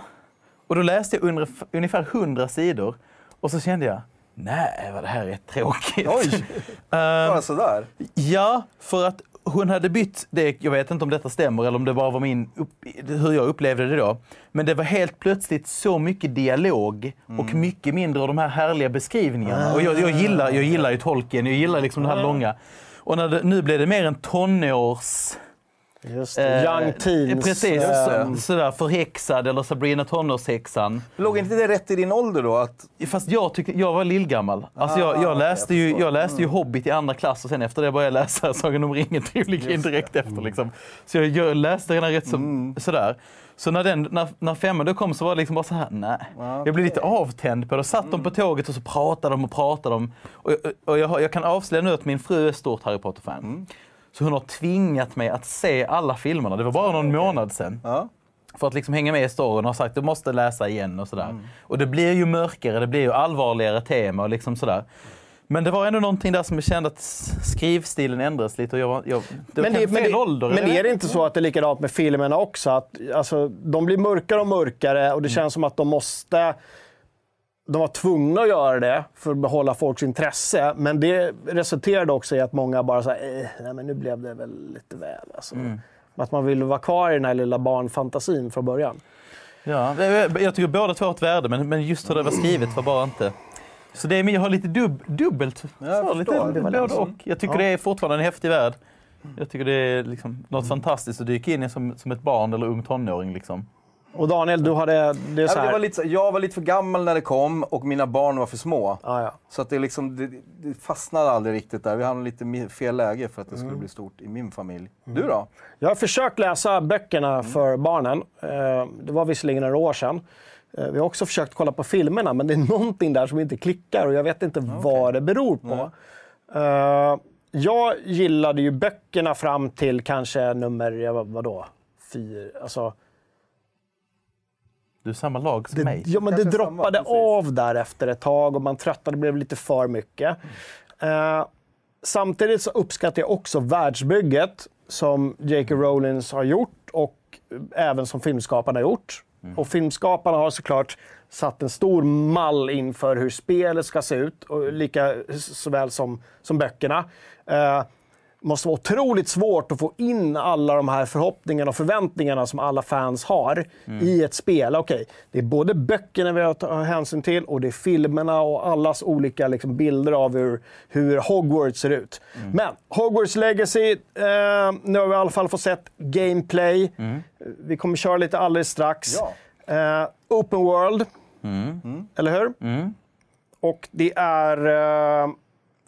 och då läste jag under, ungefär 100 sidor och så kände jag, nej vad det här är tråkigt.
Oj! <laughs>
Ehm,
Bara sådär?
Ja, för att hon hade bytt det, jag vet inte om detta stämmer eller om det bara var min upp, hur jag upplevde det då. Men det var helt plötsligt så mycket dialog och mycket mindre av de här härliga beskrivningarna. Och jag, jag, gillar, jag gillar ju tolken, jag gillar liksom det här långa. Och det, nu blev det mer en tonårs...
Just det.
eh,
Young teens.
Precis,
eh,
så, sådär förhäxad eller Sabrina tonårshäxan.
Låg inte det rätt i din ålder då? Att,
Fast jag, tyckte, jag var lillgammal. Alltså jag,
Ah,
jag läste,
jag
ju, jag läste ju Hobbit i andra klass och sen efter det började jag läsa <laughs> Sagan om ringen-trilogin direkt efter. Liksom. Så jag, jag läste den rätt så,
Mm.
sådär. Så när, den, när, när femman då kom så var det liksom bara så här, nej. Jag blev lite avtänd på det. Satt de på tåget och så pratade de och pratade de. Och, och, jag, jag kan avslöja nu att min fru är stort Harry Potter-fan.
Mm.
Så hon har tvingat mig att se alla filmerna. Det var bara någon månad sedan.
ja.
För att liksom hänga med i storyn och har sagt du måste läsa igen och sådär. Och det blir ju mörkare, det blir ju allvarligare tema och liksom sådär. Men det var ändå någonting där som jag kände att skrivstilen ändrades lite och jag jag, det
Men, det, men, det,
ålder.
men är det inte så att det är likadant med filmerna också? Att, alltså, de blir mörkare och mörkare
Mm.
och det känns som att de måste... De var tvungna att göra det för att behålla folks intresse. Men det resulterade också i att många bara sa eh, nej men nu blev det väl lite väl. Alltså.
Mm.
Att man ville vara kvar i den här lilla barnfantasin från början.
Ja, jag jag tycker båda två har ett värde, men, men just hur det var skrivet var bara inte... Så det är, jag har lite dub, dubbelt.
jag
så, lite, både och. Jag tycker
Ja.
det är fortfarande en häftig värld. Jag tycker det är liksom något fantastiskt att dyka in i som, som ett barn eller ung tonåring. Liksom.
Och Daniel, du hade... Det är så här,
var lite, jag var lite för gammal när det kom och mina barn var för små.
ja, ja.
Så att det, liksom, det, det fastnade aldrig riktigt där. Vi hamnade lite fel läge för att det skulle bli stort i min familj. Du då?
Jag har försökt läsa böckerna för barnen. Eh, Det var visserligen några år sedan. Eh, Vi har också försökt kolla på filmerna, men det är <laughs> någonting där som inte klickar och jag vet inte vad det beror på. Eh, Jag gillade ju böckerna fram till kanske nummer, vadå, fyra. Alltså,
Du är samma lag som
det,
mig.
ja, men det
Kanske samma,
droppade
precis.
av där efter ett tag och man tröttnade, det blev lite för mycket. Eh, samtidigt så uppskattar jag också världsbygget som J.K. Rowlings har gjort och även som filmskaparna har gjort. Och filmskaparna har såklart satt en stor mall inför hur spelet ska se ut, och lika såväl som, som böckerna. Eh, måste vara otroligt svårt att få in alla de här förhoppningarna och förväntningarna som alla fans har i ett spel. Okej, det är både böckerna vi har att ta hänsyn till och det är filmerna och allas olika liksom, bilder av hur, hur Hogwarts ser ut. Men Hogwarts Legacy, eh, nu har vi i alla fall fått sett gameplay. Vi kommer köra lite alldeles strax.
Ja.
Eh, open World, eller hur? Och det är... Eh,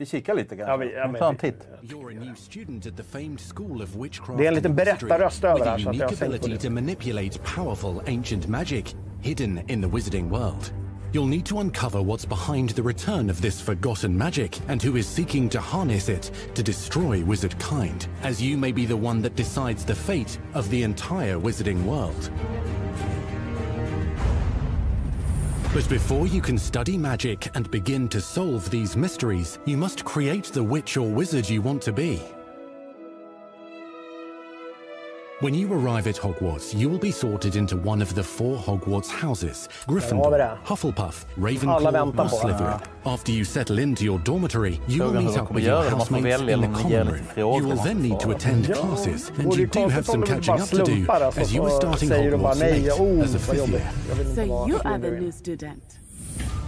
Vi kikar lite kanske.
ja, vi, ja, men-
Ta en titt.
You're a new student at the famed school of witchcraft
Det är en liten
and
berättarröst
wizardry,
över
with
här, så att jag har
ability to manipulate powerful ancient magic hidden in the wizarding world. You'll need to uncover what's behind the return of this forgotten magic and who is seeking to harness it to destroy wizard kind, as you may be the one that decides the fate of the entire wizarding world. But before you can study magic and begin to solve these mysteries, you must create the witch or wizard you want to be. When you arrive at Hogwarts, you will be sorted into one of the four Hogwarts houses
har
Gryffindor. Hufflepuff, Ravenclaw,
väntar
or. Slytherin. After you settle into your dormitory, you will meet up with your
göra det. Man får
housemates in the
om de ger
common room. You will then need to attend classes, and you do have some catching up to do as you are starting
säger du bara
Hogwarts late
Oh,
as a fifth year.
Jag vill inte
So you are the new student.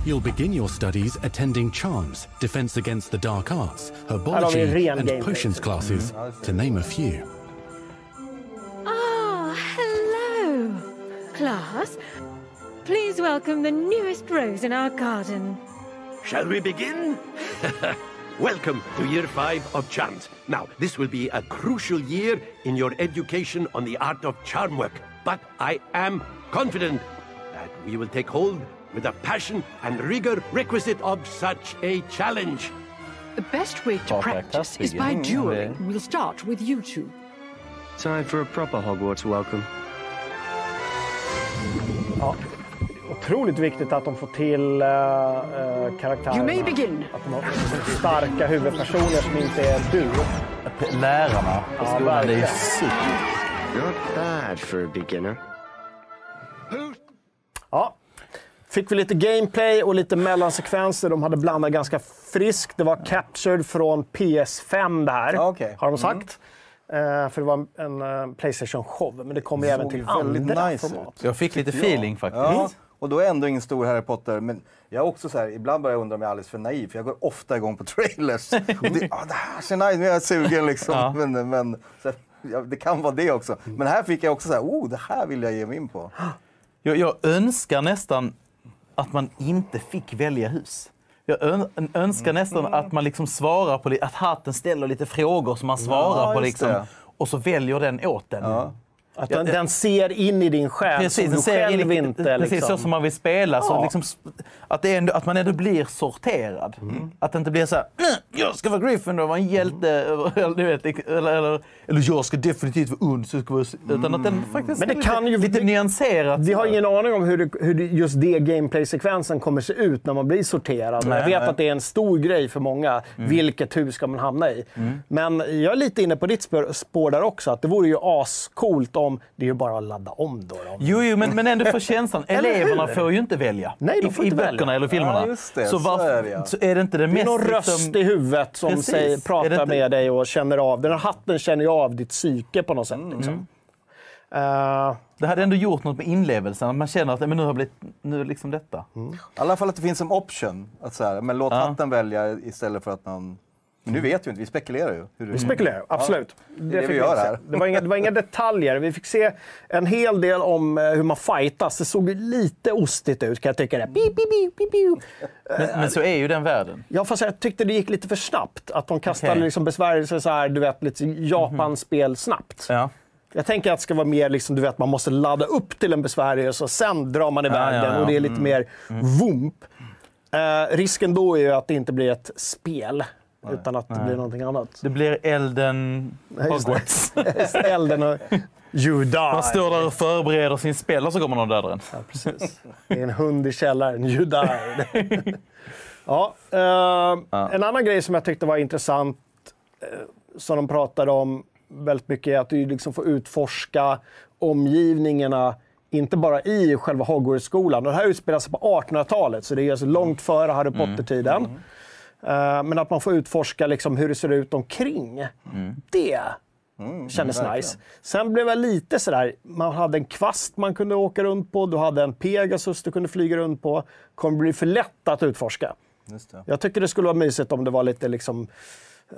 You'll begin your studies attending charms, defense against the dark arts,
Här har vi
herbology, and potions classes, to name a few.
Class, please welcome the newest rose in our garden.
Shall we begin? <laughs>
Welcome to year five of charms. Now, this will be a crucial year in your education on the art of charm work. But I am confident that we will take hold with the passion and rigor requisite of such a challenge.
The best way to
Ja,
practice is by dueling. We'll start with you two.
Time for a proper Hogwarts welcome.
Otroligt viktigt att de får till uh, uh, karaktärerna.
You may begin.
Att de har starka huvudpersoner som inte är du.
Lärarna på
Ja,
skolan, det är ju
verkligen.
super.
Not bad for a beginner.
Ja. Fick vi lite gameplay och lite mellansekvenser. De hade blandat ganska friskt. Det var captured från PS5 det här,
Ja, okej.
har de sagt. Eh, för det var en uh, Playstation-show, men det kommer även till
väldigt
andra
nice
format.
ut.
Jag fick lite feeling faktiskt.
Ja, och då är jag ändå ingen stor Harry Potter. Men jag är också så här, ibland börjar jag undra om jag är alldeles för naiv. För jag går ofta igång på <laughs> trailers. Och det, ah, det här ser nice ut, nu är jag sugen liksom. <laughs>
Ja.
Men, men så, här, ja, det kan vara det också. Men här fick jag också så här, oh, det här vill jag ge mig in på.
Jag, jag önskar nästan att man inte fick välja hus. Jag ön, önskar nästan att man liksom svarar på att hatten ställer lite frågor som man svarar
Ja,
på. Liksom, och så väljer den åt den.
Att den, den ser in i din själ
Precis,
som du
ser
själv
in,
inte...
precis
liksom.
så som man vill spela. Så
Ja.
liksom, att, ändå, att man ändå blir sorterad.
Mm.
Att det inte blir så här, "Mm, jag ska vara Gryffindor och vara en hjälte. <laughs> Eller, du vet, eller, eller, eller jag ska definitivt vara ond. Så ska vara, utan att den faktiskt
Men det
är
kan
lite,
ju-
lite nyanserat.
Vi har ingen aning om hur, det, hur det, just det gameplay-sekvensen kommer se ut när man blir sorterad. jag vet att det är en stor grej för många. Vilket hus ska man hamna i? Men jag är lite inne på ditt spår, spår där också. Att det vore ju ascoolt om det är ju bara att ladda om då. då.
Jo, jo men, men ändå för <laughs> känslan. Eleverna får ju inte välja
Nej, de
i,
får
i
inte
böckerna
välja.
eller filmerna.
Ja, just det.
Så,
Så
varför,
är det, ja.
så är det inte det
Det är
mest...
någon
liksom-
röst i huvudet som
Precis.
säger, pratar
inte-
med dig och känner av. Den här hatten känner ju av ditt psyke på något sätt.
Mm.
Liksom. Eh,
Det hade ändå gjort något med inlevelsen. Att man känner att men nu har blivit, nu är liksom detta.
I alla fall att det finns en option. Att så här, men låt
Ja.
hatten välja istället för att man... Men nu vet vi inte, vi spekulerar ju. Hur det...
Vi spekulerar, absolut.
det
fick
vi gör här.
Det var, inga, det var inga detaljer. Vi fick se en hel del om eh, hur man fightas. Det såg lite ostigt ut kan jag tycka. Det. Pip, pip, pip.
Men, men så är ju den världen.
Ja, fast jag tyckte det gick lite för snabbt. Att de kastade
Okej.
liksom besvärjelser så här, du vet, lite Japan-spel snabbt.
Ja.
Jag tänker att det ska vara mer liksom, du vet, man måste ladda upp till en besvärjelse och sen drar man iväg
Ja, ja,
den
ja.
och det är lite mer vump. Eh, risken då är ju att det inte blir ett spel, utan att det blir någonting annat.
Det blir elden. Hogwarts. <laughs>
Elden och You die.
Man står där och förbereder sin spel och så kommer någon döda den.
Ja, precis. Det är en hund i källaren. You died. <laughs> ja, eh, En annan grej som jag tyckte var intressant, eh, som de pratade om väldigt mycket, är att du liksom får utforska omgivningarna, inte bara i själva Hogwarts-skolan. Och Det här utspelar sig på 1800-talet, så det är alltså långt före Harry Potter-tiden. Eh, men att man får utforska liksom hur det ser ut omkring. Det kändes nice. Sen blev jag lite sådär, man hade en kvast man kunde åka runt på, du hade en Pegasus du kunde flyga runt på. kommer bli för lätt att utforska.
Just det.
Jag tycker det skulle vara mysigt om det var lite liksom... eh,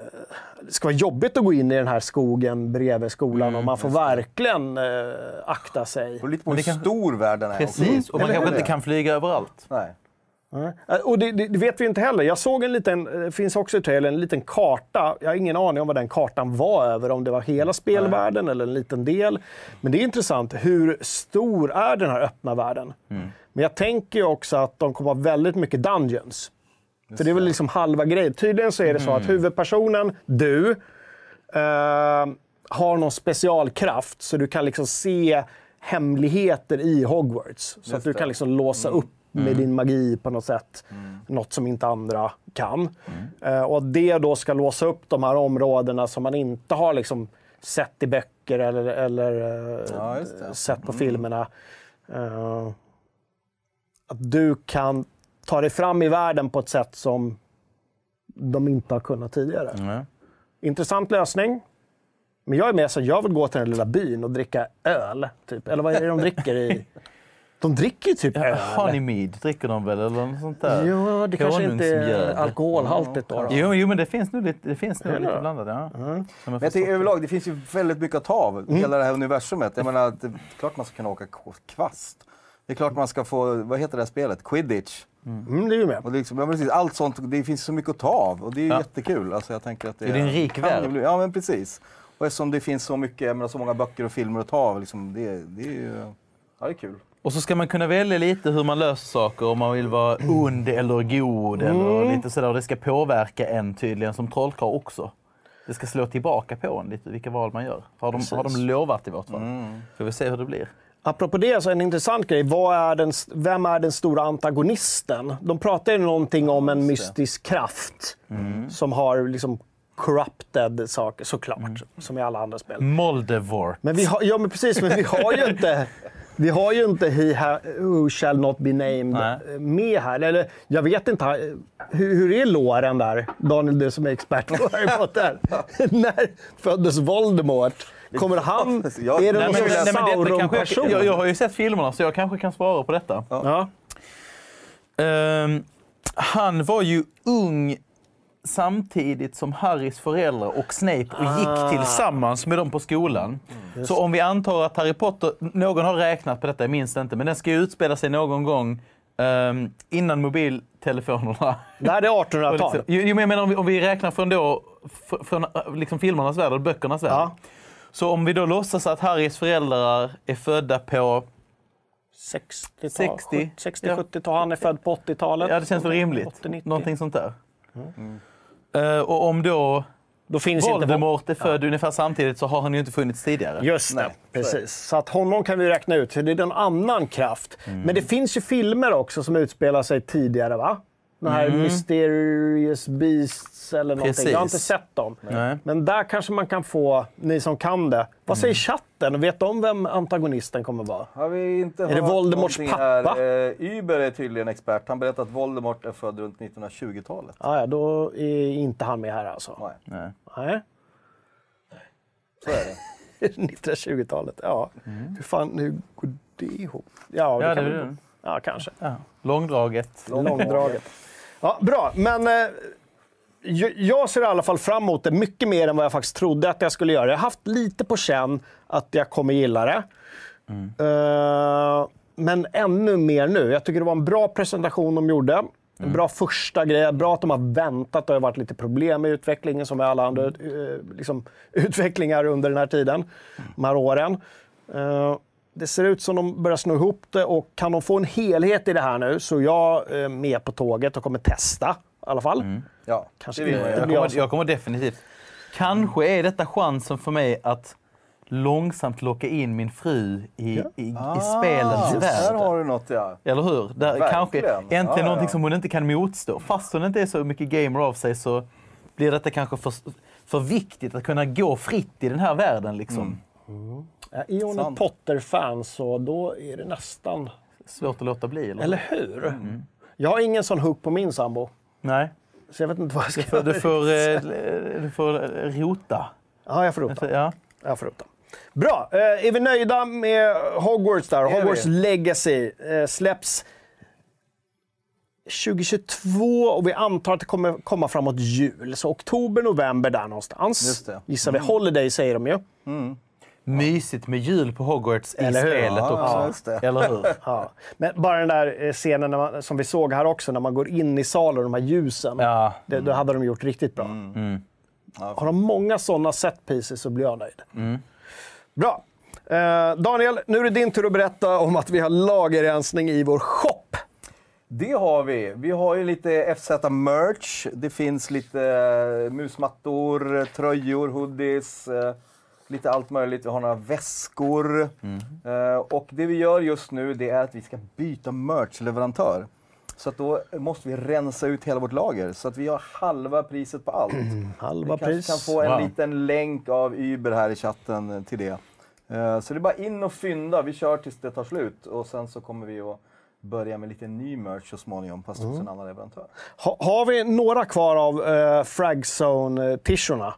Det ska vara jobbigt att gå in i den här skogen bredvid skolan och man får verkligen eh, akta sig.
Och lite på hur stor världen är. också.
Precis, och man kanske inte kan flyga överallt.
Nej.
Eh, Och det, det, vet vi inte heller. Jag såg en liten, det finns också i trailern, en liten karta. Jag har ingen aning om vad den kartan var över, om det var hela spelvärlden eller en liten del. Men det är intressant, hur stor är den här öppna världen? Men jag tänker ju också att de kommer ha väldigt mycket dungeons. För det är väl liksom halva grejen. Tydligen så är det så att huvudpersonen, du, eh, har någon specialkraft så du kan liksom se hemligheter i Hogwarts. Så att du
det.
kan liksom låsa upp med din magi på något sätt. Något som inte andra kan. Eh, och att det då ska låsa upp de här områdena som man inte har liksom sett i böcker eller, eller eh,
Ja,
sett på filmerna. Eh, att du kan ta dig fram i världen på ett sätt som de inte har kunnat tidigare.
Mm.
Intressant lösning. Men jag är med så jag vill gå till den lilla byn och dricka öl. Typ. Eller vad är det de dricker i? <laughs> De dricker ju typ öl.
Honeymead dricker de väl, eller något sånt där?
Ja, det kanske inte är alkoholhaltigt då. då.
Jo, jo, men det finns nog lite, det finns nog
Är
lite blandat. Ja. Jag
Men jag tycker
det.
överlag, det finns ju väldigt mycket att ta av.
Mm.
Hela det här universumet. Jag menar, det är klart man ska kunna åka kvast. Det är klart man ska få, vad heter det här spelet? Quidditch.
Mm, det är ju med.
Och det är liksom, ja, precis, allt sånt, det finns så mycket att ta av och det är
Ja.
jättekul. Alltså, jag tänker att det,
Det är en rik värld.
Ja, men precis. Och eftersom det finns så mycket, jag menar, så många böcker och filmer att ta av, liksom, det, det är ju ja, det är kul.
Och så ska man kunna välja lite hur man löser saker, om man vill vara ond eller god eller lite sådär. Det ska påverka en tydligen som trollkarl också. Det ska slå tillbaka på en lite vilka val man gör. Har de, har de lovat i vart fall. Får vi se hur det blir.
Apropå det, så en intressant grej. Är den, vem är den stora antagonisten? De pratar ju någonting om en mystisk kraft som har liksom corrupted saker, såklart. Som i alla andra spel.
Moldevort.
Men vi har, ja, men precis, men vi har ju inte... <laughs> Vi har ju inte He ha, Who shall not be named
Nej.
med här. Eller, jag vet inte, hur, hur är låren där? Daniel, du som är expert på Harry Potter. <laughs> När föddes Voldemort? Kommer han... <laughs>
Jag-
är det
Nej,
någon
men-
sorts Sauron-person?
jag, jag har ju sett filmerna så jag kanske kan svara på detta.
Ja.
Ehm, han var ju ung samtidigt som Harrys föräldrar och Snape och
Ah.
gick tillsammans med dem på skolan.
Mm.
Så om vi antar att Harry Potter, någon har räknat på detta, jag minns det inte, men den ska ju utspela sig någon gång ehm, innan mobiltelefonerna.
Det här är 1800-tal. <laughs>
Jo, jo, men jag menar om vi, om vi räknar från då, från äh, liksom filmernas värld och böckernas värld.
Ja.
Så om vi då låtsas att Harrys föräldrar är födda på
60-tal,
60.
60-70-tal. Han är född på 80-talet.
Ja, det känns väl rimligt.
80-90.
Någonting sånt där. Eh, och om då
Då finns inte
Voldemort är född ungefär samtidigt så har han ju inte funnits tidigare.
Just det,
Nej,
precis. Så att honom kan vi räkna ut, för det är en annan kraft.
Mm.
Men det finns ju filmer också som utspelar sig tidigare, va? Den här Mysterious Beasts eller någonting. Jag har inte
Mm. Precis.
sett dem.
Nej.
Men där kanske man kan få, ni som kan det. Vad
Mm.
säger chatten? Vet de vem antagonisten kommer vara?
Har vi inte
det
hört
Voldemorts pappa?
Här? Eh, Uber är tydligen expert. Han berättar att Voldemort är född runt 1920-talet.
Ah, ja, då är inte han med här alltså.
Nej,
Nej.
Nej.
så är det. <laughs>
1920-talet, ja. Hur fan, hur går det ihop? Ja, det
Ja,
kan
det är det.
Ja kanske.
Ja. Långdraget.
Långdraget. <laughs> Ja, bra, men eh, jag- ser i alla fall fram emot det mycket mer än vad jag faktiskt trodde att jag skulle göra. Jag har haft lite på känn att jag kommer gilla det. Eh, men ännu mer nu. Jag tycker det var en bra presentation de gjorde. En bra första grej. Bra att de har väntat. Det har varit lite problem med utvecklingen som med alla andra eh, liksom, <laughs> utvecklingar under den här tiden. De här åren. Eh, det ser ut som de börjar sno ihop det och kan de få en helhet i det här nu så är jag eh, med på tåget och kommer testa i alla fall.
Ja,
Kanske
det vill.
Jag kommer, jag kommer definitivt... Kanske är detta chansen för mig att långsamt locka in min fru i, i, i spelens
Där
värld.
har du något ja.
Eller hur? Där,
Verkligen.
kanske äntligen
Ja, ja,
någonting
ja.
som hon inte kan motstå. Fast hon inte är så mycket gamer av sig så blir detta kanske för, för viktigt att kunna gå fritt i den här världen. Liksom.
Ja, Är hon ett. Potter-fan så då är det nästan...
Svårt att låta bli. Eller?
Eller hur? Jag har ingen sån hook på min sambo.
Nej.
Så jag vet inte vad jag ska
Du får,
göra. <laughs>
du får, eh, du får rota.
Ja, jag får rota.
Ja.
Jag får rota. Bra, eh, är vi nöjda med Hogwarts där?
är
Hogwarts. Legacy eh, släpps 2022 och vi antar att det kommer komma framåt jul. Så oktober, november där någonstans.
Just det.
Gissar vi. Holiday säger de ju.
Mysigt med jul på Hogwarts i
Eller hur?
spelet
Ja,
också.
just det.
Eller hur? <laughs>
Ja. Men bara den där eh, scenen när man, som vi såg här också, när man går in i salen, de här ljusen.
Ja.
Det, det hade de gjort riktigt bra. Har de många sådana set pieces så blir jag nöjd. Bra. Eh, Daniel, nu är det din tur att berätta om att vi har lagerrensning i vår shop.
Det har vi. Vi har ju lite FZ-merch. Det finns lite eh, musmattor, tröjor, hoodies, eh, lite allt möjligt. Vi har några väskor. Eh, och det vi gör just nu det är att vi ska byta merchleverantör. Så att då måste vi rensa ut hela vårt lager så att vi har halva priset på allt.
Halva
vi
pris.
kan få en
Wow.
liten länk av Uber här i chatten eh, till det. Eh, Så det är bara in och fynda. Vi kör tills det tar slut och sen så kommer vi att börja med lite ny merch så småningom, fast hos en annan leverantör.
Ha, har vi några kvar av uh, Fragzone-tischerna?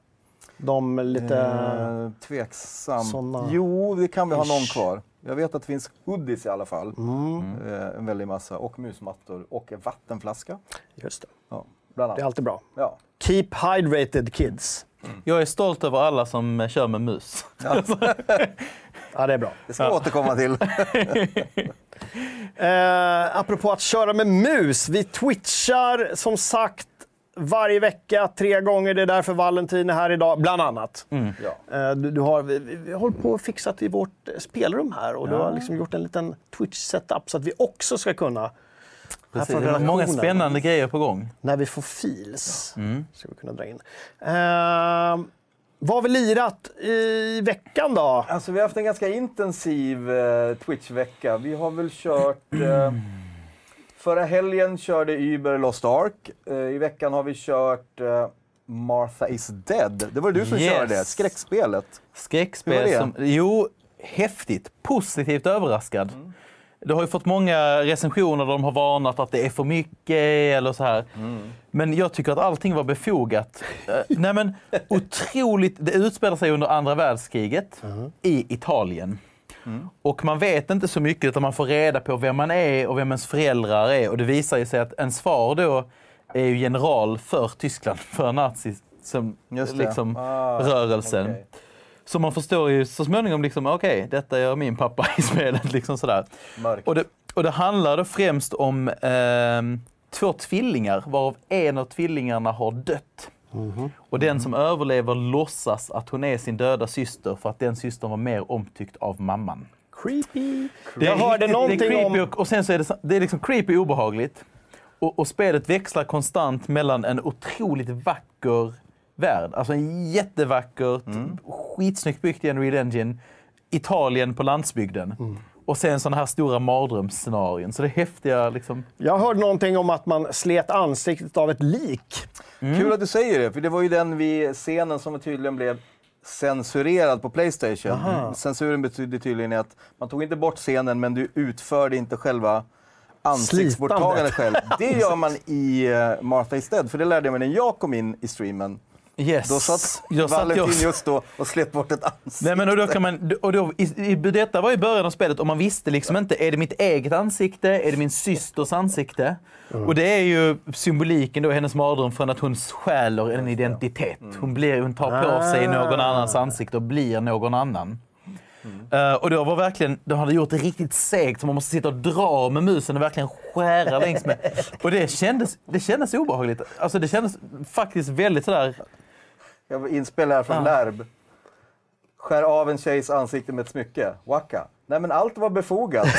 De lite...
Eh, tveksam.
såna-
Jo, det kan vi ha någon kvar. Jag vet att det finns hoodies i alla fall.
Mm.
Eh, en väldig massa. Och musmattor. Och en vattenflaska.
Just det.
Ja, bland
Det är
annat.
alltid bra.
Ja.
Keep hydrated kids.
Jag är stolt över alla som kör med mus.
Ja, <laughs> det är bra.
Det ska jag återkomma till. <laughs>
Eh, apropå att köra med mus. Vi twitchar som sagt varje vecka, tre gånger. Det är därför Valentin är här idag, bland annat.
Ja.
Eh, du, du har, vi, vi vi håller på och fixat i vårt eh, spelrum här och du har liksom gjort en liten Twitch-setup så att vi också ska kunna
Precis. Det var många spännande grejer på gång.
när vi får feels. Ska vi kunna dra in. Eh, vad har vi lirat i veckan då?
Alltså vi har haft en ganska intensiv eh, Twitch-vecka. Vi har väl kört... Eh, förra helgen körde Uber Lost Ark. Eh, I veckan har vi kört eh, Martha is dead. Det var du som
Yes.
körde det, skräckspelet.
Skräckspel
det?
som... Jo, häftigt. Positivt överraskad. Det har ju fått många recensioner där de har varnat att det är för mycket eller så här. Men jag tycker att allting var befogat. Eh, Nej men, otroligt. Det utspelar sig under andra världskriget <laughs> i Italien. Och man vet inte så mycket utan man får reda på vem man är och vem ens föräldrar är. Och det visar ju sig att ens far då är general för Tyskland, <laughs> för
det.
liksom
Ah,
rörelsen. Så man förstår ju så småningom, liksom, okej, detta gör min pappa <laughs> i spelet. Liksom sådär.
Mörkt.
Och, det, och det handlar då främst om ehm, två tvillingar, varav en av tvillingarna har dött. Och den som överlever låtsas att hon är sin döda syster för att den systern var mer omtyckt av mamman.
Creepy.
Det
jag
är
hörde
riktigt-
någonting
det är creepy
om...
och, och sen så är det, det är liksom creepy och obehagligt. Och, och spelet växlar konstant mellan en otroligt vacker värld, alltså en jättevacker,
Mm.
skitsnyggt byggt i Unreal Engine, Italien på landsbygden.
Mm.
Och sen sådana här stora mardrömsscenarion. Så det är häftiga liksom...
Jag hörde någonting om att man slet ansiktet av ett lik.
Kul att du säger det, för det var ju den vi, scenen som tydligen blev censurerad på Playstation. Censuren betyder tydligen att man tog inte bort scenen, men du utförde inte själva ansiktsborttagandet själv. Det gör man <laughs> i uh, Martha Isted, för det lärde jag mig när jag kom in i streamen.
Yes.
Då satt
Jag satt
Valentin
just-
då och slet bort ett ansikte.
Nej, men och då kan man, och då, i, i, detta var i början av spelet och man visste liksom inte, är det mitt eget ansikte? Är det min systers ansikte? Och det är ju symboliken då hennes mardröm från att hon stjäler en identitet. Hon, blir, hon tar på sig någon annans ansikte och blir någon annan. Eh, och då var verkligen, de hade gjort det riktigt segt så man måste sitta och dra med musen och verkligen skära längs med. <laughs> Och det kändes, det kändes obehagligt. Alltså det kändes faktiskt väldigt sådär,
Jag var inspelad här från
Ah.
Lärb. Skär av en tjejs ansikte med ett smycke. Waka. Nej men allt var befogat. <laughs>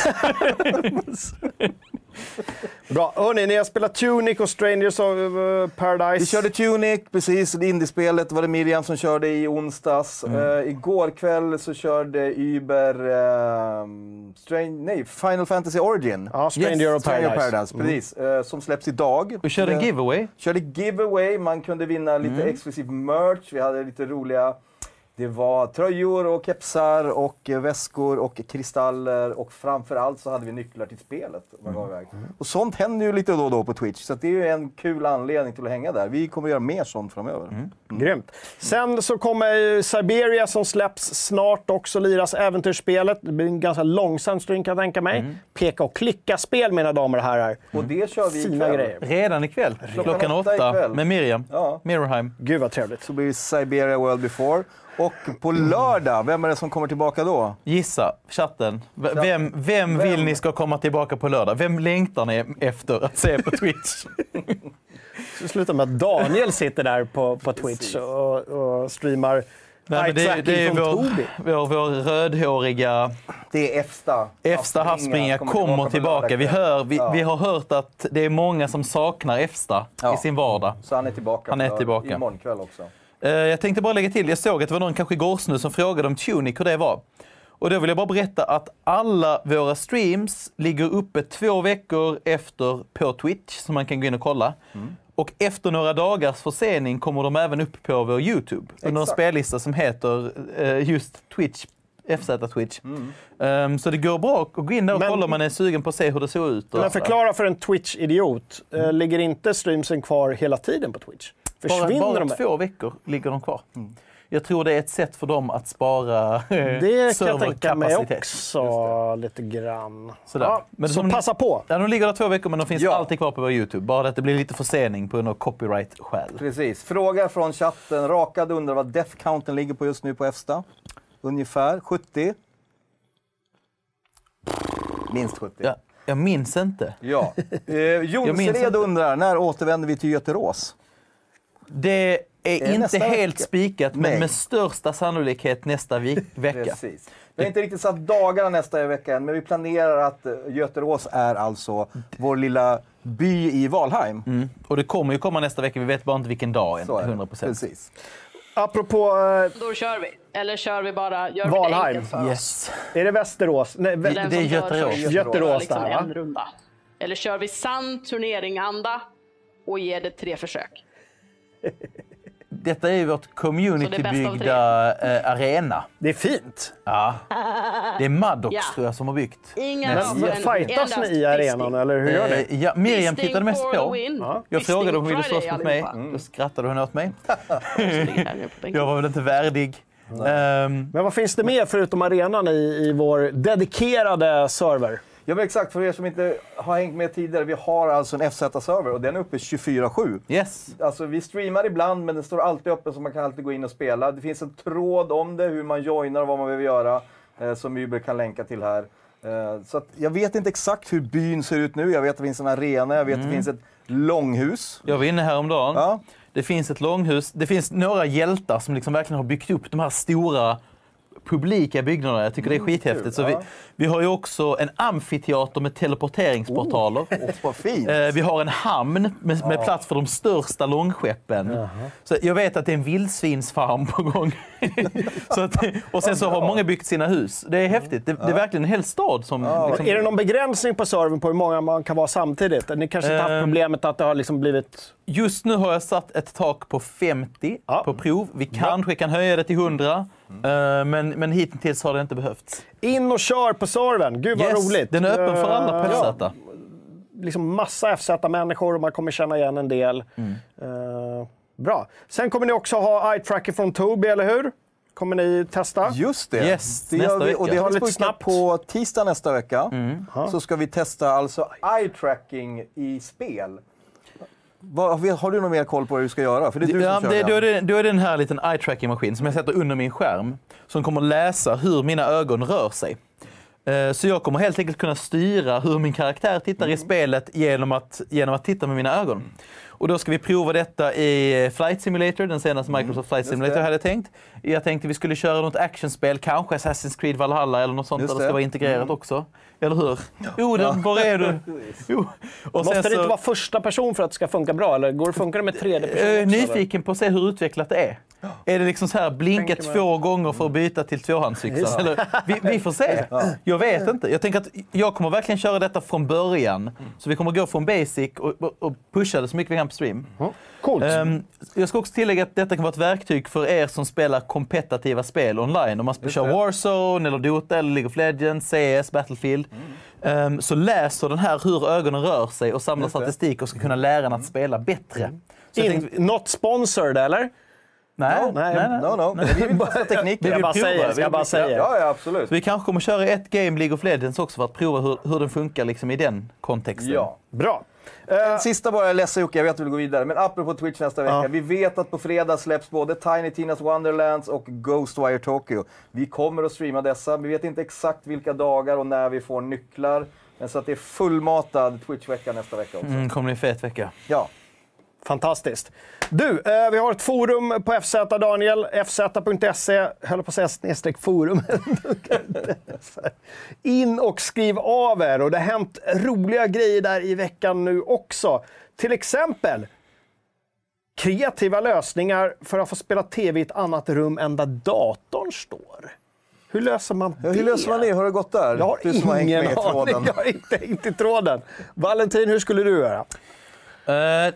<laughs> <laughs>
Bra. Hörrni, ni har spelat Tunic och Strangers of eh, Paradise.
Vi körde Tunic, precis, det indiespelet var det Miriam som körde i onsdags.
Mm.
Eh, igår kväll så körde Uber ehm, Strange, nej, Final Fantasy Origin.
Ja, Stranger
Yes,
of
Stranger
Paradise.
Paradise, precis. Eh, som släpps idag.
vi körde en giveaway.
Körde giveaway, man kunde vinna lite
Mm.
exklusiv merch. Vi hade lite roliga... Det var tröjor och kepsar och eh, väskor och kristaller och framförallt så hade vi nycklar till spelet. Man
Mm.
gav iväg. Och sånt händer ju lite då och då på Twitch, så att det är ju en kul anledning till att hänga där. Vi kommer göra mer sånt framöver.
Mm.
Grymt. Sen så kommer Siberia som släpps snart också, liras äventyrsspelet. Det blir en ganska långsam stream kan jag tänka mig.
Mm.
Peka och klicka-spel mina damer och herrar.
Och det kör vi
Fina
ikväll.
grejer.
Redan ikväll, klockan,
åtta
åtta,
ikväll.
med Miriam.
Ja.
Mirrorheim.
Gud vad trevligt.
Så blir Siberia World Before. Och på lördag, vem är det som kommer tillbaka då?
Gissa, chatten. V- Vem, vem vill ni ska komma tillbaka på lördag? Vem längtar ni efter att se på Twitch? <laughs>
Det slutar med att Daniel sitter där på, på Twitch och, och streamar
Nej, men det,
eye-tracking
det är vår, vår, vår rödhåriga
Det är Efsta.
Efsta havsspringare kommer
på
tillbaka.
lördag
Vi, hör, vi,
Ja.
vi har hört att det är många som saknar Efsta
Ja.
i sin vardag.
Så han är tillbaka.
Han är tillbaka.
Imorgon kväll också.
Eh, Jag tänkte bara lägga till, jag såg att det var någon kanske igår nu som frågade om Tunic, hur det var. Och då vill jag bara berätta att alla våra streams ligger uppe två veckor efter på Twitch, så man kan gå in och kolla. Och efter några dagars försening kommer de även upp på vår YouTube, under en
Exakt.
spellista som heter eh, just Twitch, FZ Twitch. Ehm, så det går bra att gå in där och
Men-
kolla om man är sugen på att se hur det ser ut.
Men förklara för en Twitch-idiot. Eh, Ligger inte streamsen kvar hela tiden på Twitch?
Bara,
Försvinner
bara
de?
två veckor ligger de kvar. Jag tror det är ett sätt för dem att spara eh,
Det kan jag tänka mig
serverkapacitet.
också lite grann.
Sådär.
Ja,
Men
så
som-
passa på.
Ja, de ligger där två veckor men de finns
Ja.
alltid kvar på vår Youtube. Bara att det blir lite försening på något copyright-skäl.
Precis. Fråga från chatten. Rakad undrar vad death counten ligger på just nu på Efsta. Ungefär 70. Minst 70.
Ja. Jag minns inte.
Ja. <laughs> Eh, Jonsered undrar, när återvänder vi till Göterås?
Det är
det
inte helt spikat, men
Nej.
med största sannolikhet nästa vecka.
Precis. Vi har inte riktigt satt dagarna nästa vecka än, men vi planerar att eh, Göterås är alltså vår lilla by i Valheim.
Mm. Och det kommer ju komma nästa vecka, vi vet bara inte vilken dag än.
Så är det.
100%.
Precis.
Apropå, eh,
Då kör vi. Eller kör vi bara, gör vi det
Valheim.
för oss?
Yes.
är det Västerås? Nej,
Det-
vä-
Den
det är Göterås.
Göterås
liksom
där, va?
en runda. Eller kör vi sann turnering-anda och ger det tre försök? <laughs>
Detta är ju vårt communitybyggda eh, arena.
det är fint.
Ja. Det är Maddox
Ja.
tror jag som har byggt.
Inga
Men fightas ni i arenan, eller hur gör ni?
Eh, ja, Miriam tittade mest på. Jag frågade om hon ville slåss mot mig. Då skrattade hon åt mig. <laughs> Jag var väl inte värdig. Ehm,
Men vad finns det mer förutom arenan i, i vår dedikerade server?
Ja men exakt, för er som inte har hängt med tidigare, vi har alltså en FZ-server och den är uppe 24-7.
yes.
Alltså vi streamar ibland men den står alltid öppen så man kan alltid gå in och spela. Det finns en tråd om det, hur man joinar och vad man behöver göra, eh, som Uber kan länka till här. Eh, så jag vet inte exakt hur byn ser ut nu. Jag vet att det finns en arena, jag vet att det finns ett långhus.
Jag var inne häromdagen.
Ja.
Det finns ett långhus. Det finns några hjältar som liksom verkligen har byggt upp de här stora publika byggnaderna. Jag tycker det är skithäftigt. Så vi, vi har ju också en amfiteater med teleporteringsportaler.
Fint!
Eh, Vi har en hamn med, med plats för de största långskeppen. Så jag vet att det är en vildsvinsfarm på gång. <laughs> så att, och sen så har många byggt sina hus. Det är häftigt. Det, det är verkligen en hel stad som... Liksom,
Är det någon begränsning på servern på hur många man kan vara samtidigt? Ni kanske inte haft
Ehm.
problemet att det har liksom blivit...
Just nu har jag satt ett tak på 50
Ja.
på prov. Vi kanske kan höja det till 100, eh, men, men hittills har det inte behövts.
In och kör på servern! Gud vad
Yes,
roligt!
Den är öppen för alla
Eh,
på
ja,
FZ.
liksom massa FZ-människor och man kommer känna igen en del.
Mm.
Eh, bra. Sen kommer ni också ha eye tracker från Tobii, eller hur? Kommer ni testa?
Just det.
Yes,
det
nästa
gör vi, och det
vecka.
har vi
snabbt.
på tisdag nästa vecka.
Mm.
Så ska vi testa alltså eye tracking i spel. Har du någon mer koll på vad du ska göra? För det är du
Ja,
som
det, då, är det, då är det den här liten eye tracking maskin som jag sätter under min skärm som kommer läsa hur mina ögon rör sig. Eh, Så jag kommer helt enkelt kunna styra hur min karaktär tittar
Mm.
i spelet genom att, genom att titta med mina ögon. Och då ska vi prova detta i Flight Simulator, den senaste Microsoft Flight Simulator
Mm.
hade jag tänkt. Jag tänkte vi skulle köra något actionspel, kanske Assassin's Creed Valhalla eller något sånt
Just
där det ska.
Mm.
vara integrerat också. Eller hur? Jo, det, var är du? <laughs> Jo. Och
Måste
sen
det
så-
inte vara första person för att det ska funka bra? Eller går det funkar det med tredje person?
jag är
också, eller?
nyfiken på att se hur utvecklat det är. <gasps> Är det liksom så här blinka två gånger för att byta till tvåhandsyxan? Eller, vi, vi får se. <laughs> Jag vet inte. Jag tänker att jag kommer verkligen köra detta från början. Så vi kommer gå från basic och, och- pusha det så mycket vi kan på stream.
Coolt.
Ehm, jag ska också tillägga att detta kan vara ett verktyg för er som spelar kompetitiva spel online. Om man kör. Warzone, eller Dota, eller League of Legends, CS, Battlefield. Ehm, så läser den här hur ögonen rör sig och samlar statistik och ska kunna lära en att spela bättre. Så jag
In,
tänkte,
not sponsored, eller?
Nej,
No,
nej,
nej,
nej.
No, no. Vi vill testa tekniken.
Vi
Jag
vill
bara
prova,
säger, jag
vill-
bara säga.
Ja, ja, absolut.
Så vi kanske kommer köra ett game League of Legends också för att prova hur, hur den funkar liksom i den kontexten.
Ja.
Bra.
En sista bara, jag är ledsen Jocke, jag vet att du vill gå vidare. Men apropå Twitch nästa vecka.
Ja.
Vi vet att på fredag släpps både Tiny Tinas Wonderlands och Ghostwire Tokyo. Vi kommer att streama dessa. Vi vet inte exakt vilka dagar och när vi får nycklar. Men så att det är fullmatad Twitch-vecka nästa vecka också.
Mm, kommer bli en fet vecka.
Ja.
Fantastiskt. Du, eh, vi har ett forum på FZ, Daniel. fz.se, höll på att säga snedstreck forum. <laughs> In och skriv av er. Och det har hänt roliga grejer där i veckan nu också. Till exempel kreativa lösningar för att få spela tv i ett annat rum än där datorn står. Hur löser man det?
hur löser man det? Har det gått där?
Jag har
du
ingen aning. Jag har inte hängt i tråden. Valentin, hur skulle du göra?
Eh,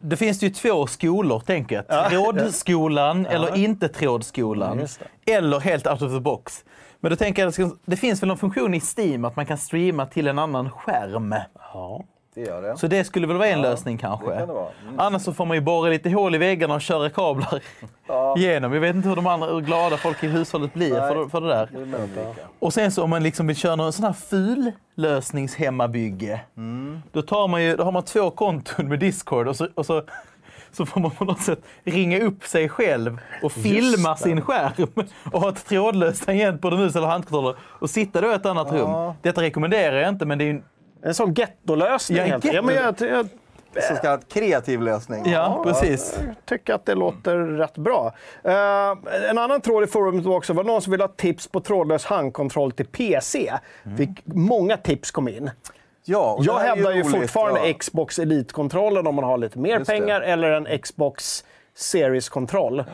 det finns ju två skolor, tänker jag. Trådskolan eller inte trådskolan. Eller helt out of the box. Men då tänker jag, det finns väl någon funktion i Steam att man kan streama till en annan skärm.
Det gör det.
Så det skulle väl vara en lösning kanske.
det kan det vara. Mm.
Annars så får man ju borra lite hål i väggarna och köra kablar <laughs> igenom. Jag vet inte hur de andra hur glada folk i hushållet blir för, för det där.
Det.
Och sen så om man liksom vill köra någon sån här ful lösningshemmabygge. Då, tar man ju, då har man två konton med Discord och så, och så, så får man på något sätt ringa upp sig själv och filma sin skärm och ha ett trådlöst tangentbord, mus eller handkontroller och sitta då i ett annat rum. Detta rekommenderar jag inte men det är ju
En sån gettolösning.
Ja,
helt
getto-
ja, men jag, jag
Så kallad kreativ lösning.
Ja, precis.
tycker att det låter rätt bra. Eh, en annan tråd i forumet var också var någon som ville ha tips på trådlös handkontroll till PC. Fick många tips kom in.
Ja, det
Jag hävdar ju
roligt,
fortfarande
ja.
Xbox Elite-kontrollen om man har lite mer
Just det.
pengar, eller en Xbox Series-kontroll.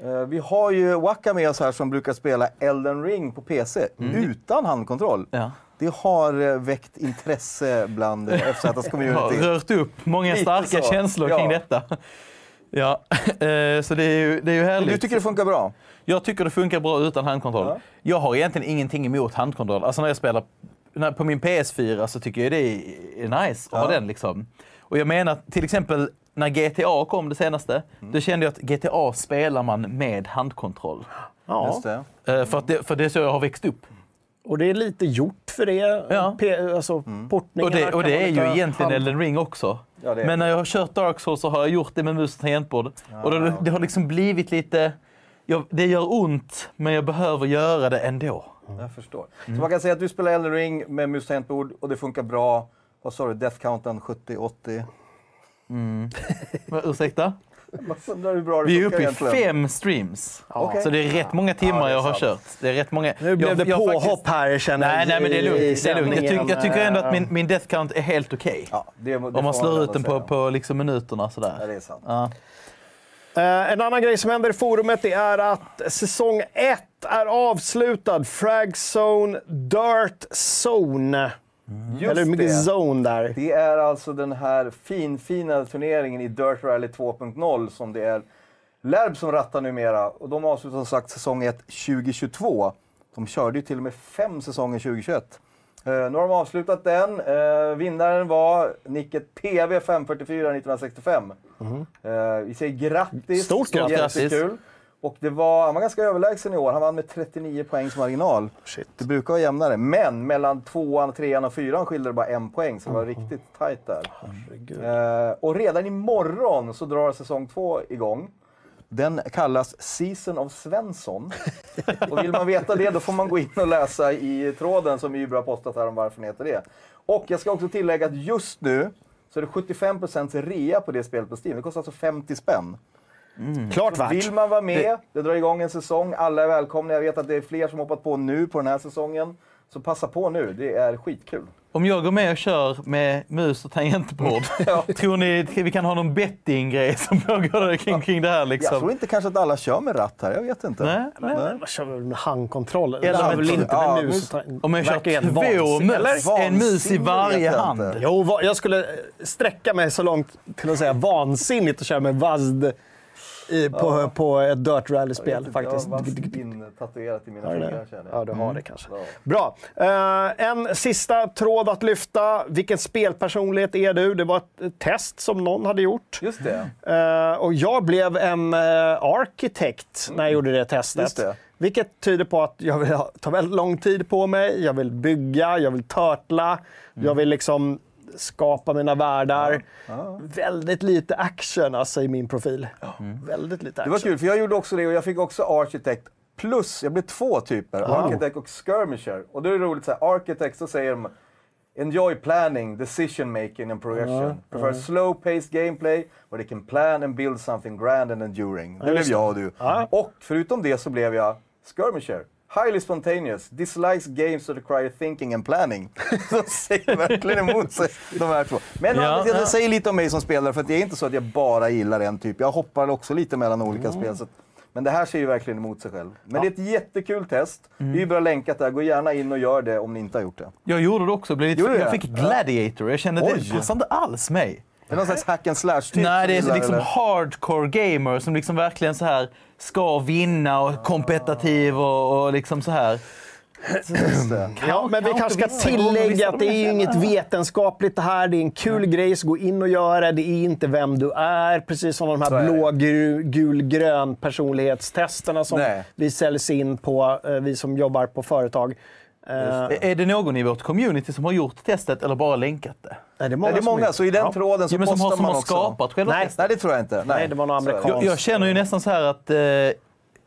Eh, Vi har ju Waka med oss här som brukar spela Elden Ring på PC utan handkontroll.
Ja.
Det har eh, väckt intresse bland eh, FZs <laughs>
har
community.
rört upp många starka känslor
Ja.
kring detta. <laughs> Ja, <laughs> eh, så det är ju, det är ju härligt.
Du tycker det funkar bra?
Jag tycker det funkar bra utan handkontroll.
Ja.
Jag har egentligen ingenting emot handkontroll. Alltså när jag spelar på min PS4 så tycker jag det är nice att ha
Ja.
den. Liksom. Och jag menar till exempel när GTA kom det senaste,
Mm.
då kände jag att GTA spelar man med handkontroll.
Ja.
För, att det, för det är så jag har växt upp.
Och det är lite gjort för det.
Ja.
P- alltså, portningarna
Och det, och det är ju egentligen
hand-
Elden Ring också.
Ja,
Men när jag har kört Dark Souls så har jag gjort det med mus och tangentbord. och det, det har liksom blivit lite... Jag, det gör ont, men jag behöver göra det ändå.
Jag förstår. Så man kan säga att du spelar Elden Ring med mus och tangentbord och det funkar bra. Vad sa du? Death counten 70-80?
Va, <laughs> Ursäkta?
Jag undrar hur bra det
Vi är uppe i
egentligen.
fem streams.
Okej.
Så det är rätt många timmar
Ja,
jag har kört. Det är rätt många.
Nu blev
jag,
det
jag
påhopp
faktiskt-
här känner
Nej, nej, men det är lugnt. Det är lugnt. Jag, tycker, jag tycker ändå att min, min death count är helt okej.
Ja, det, det
Om man slår ut den på, på liksom minuterna sådär.
Ja, det är sant.
Ja.
Eh, en annan grej som händer i forumet det är att säsong 1 är avslutad. Frag Zone, Dirt Zone.
Just
Eller mycket
det.
zone där.
Det är alltså den här finfina turneringen i Dirt Rally 2.0 som det är Lärb som rattar numera. Och de avslutar som sagt säsong 1 2022. De körde ju till och med fem säsonger 2021. Eh, nu har de avslutat den. Eh, vinnaren var nicket PV 544 1965. Eh, vi säger grattis.
Stort
grattis.
Jättekul. Och det var, han var ganska överlägsen i år. Han vann med 39 poängs marginal.
Shit.
Det brukar vara jämnare. Men mellan tvåan, trean och fyran skilde det bara en poäng. Så det var riktigt tajt där. Eh, och redan imorgon så drar säsong två igång. Den kallas Season of Svensson. <laughs> och vill man veta det då får man gå in och läsa i tråden som Ybro har postat här om varför den heter det. Och jag ska också tillägga att just nu så är det 75% rea på det spelet på Steam. Det kostar alltså 50 spänn.
Klart värt.
Vill man vara med, det drar igång en säsong, alla är välkomna. Jag vet att det är fler som hoppat på nu på den här säsongen. Så passa på nu, det är skitkul.
Om jag går med och kör med mus och tangentbord, <laughs>
Ja.
tror ni att vi kan ha någon betting-grej som pågår kring, kring det här?
Jag
Liksom?
tror inte kanske att alla kör med ratt här, jag vet inte.
Nej, nej.
Men vad kör vi med handkontroll?
Eller
väl inte
ja,
med mus
mus-
och
Om jag kör två mus, en mus i varje
jag
hand.
Jo, jag skulle sträcka mig så långt till att säga vansinnigt att köra med VASD i, på, på ett Dirt Rally-spel faktiskt.
Jag har intatuerat i mina fingrar känner jag.
Ja, du har det kanske.
Ja.
Bra. Eh, en sista tråd att lyfta. Vilken spelpersonlighet är du? Det var ett test som någon hade gjort.
Just det.
Eh, och jag blev en uh, arkitekt när jag gjorde det testet.
Mm. Just det.
Vilket tyder på att jag vill ta väldigt lång tid på mig. Jag vill bygga, jag vill törtla,
Mm.
jag vill liksom skapa mina världar. Väldigt lite action alltså, i min profil. Väldigt lite
Det
action.
var kul, för jag gjorde också det och jag fick också Architect plus, jag blev två typer, Architect och Skirmisher. Och då är det roligt så här, Architect så säger de Enjoy planning, decision making and progression. Prefer slow paced gameplay where they can plan and build something grand and enduring. Det blev
just det.
jag och du. Och förutom det så blev jag Skirmisher. Highly spontaneous, dislikes games that require thinking and planning. <laughs> Så säger verkligen emot sig, de här två. Men
Ja,
ja, det
ja.
säger lite om mig som spelare, för det är inte så att jag bara gillar en typ. Jag hoppar också lite mellan olika spel. Så men det här ser ju verkligen emot sig själv. Men det är ett jättekul test. Vi är bra länkat där. Gå gärna in och gör det om ni inte har gjort det.
Jag gjorde det också. Blev lite, jag
det?
fick Gladiator. Jag kände att
Oj.
det passar inte alls mig.
Är det någon slags hack and slash typ?
Nej, det är liksom
eller?
hardcore gamer som liksom verkligen så här ska vinna och kompetitiv och, och liksom så här.
Det.
Ja, men vi
Kanske
ska tillägga att det är ju inget vetenskapligt det här. Det är en kul grej, så gå in och göra. Det är inte vem du är. Precis som de här
är det.
blå, gul, gul, grön personlighetstesterna som
Nej.
vi säljs in på, eh, vi som jobbar på företag. Eh,
Är det någon i vårt community som har gjort testet eller bara länkat det?
nej, det är
Nej,
många,
det är många,
som-
så i den
Ja.
tråden så
Ja, men som
postar
har, som
man
har
också.
skapat själva
Nej.
testet?
Nej, det tror jag inte. Nej,
Nej, det var någon
Så är det.
amerikan.
Jag, jag känner ju nästan så här att eh,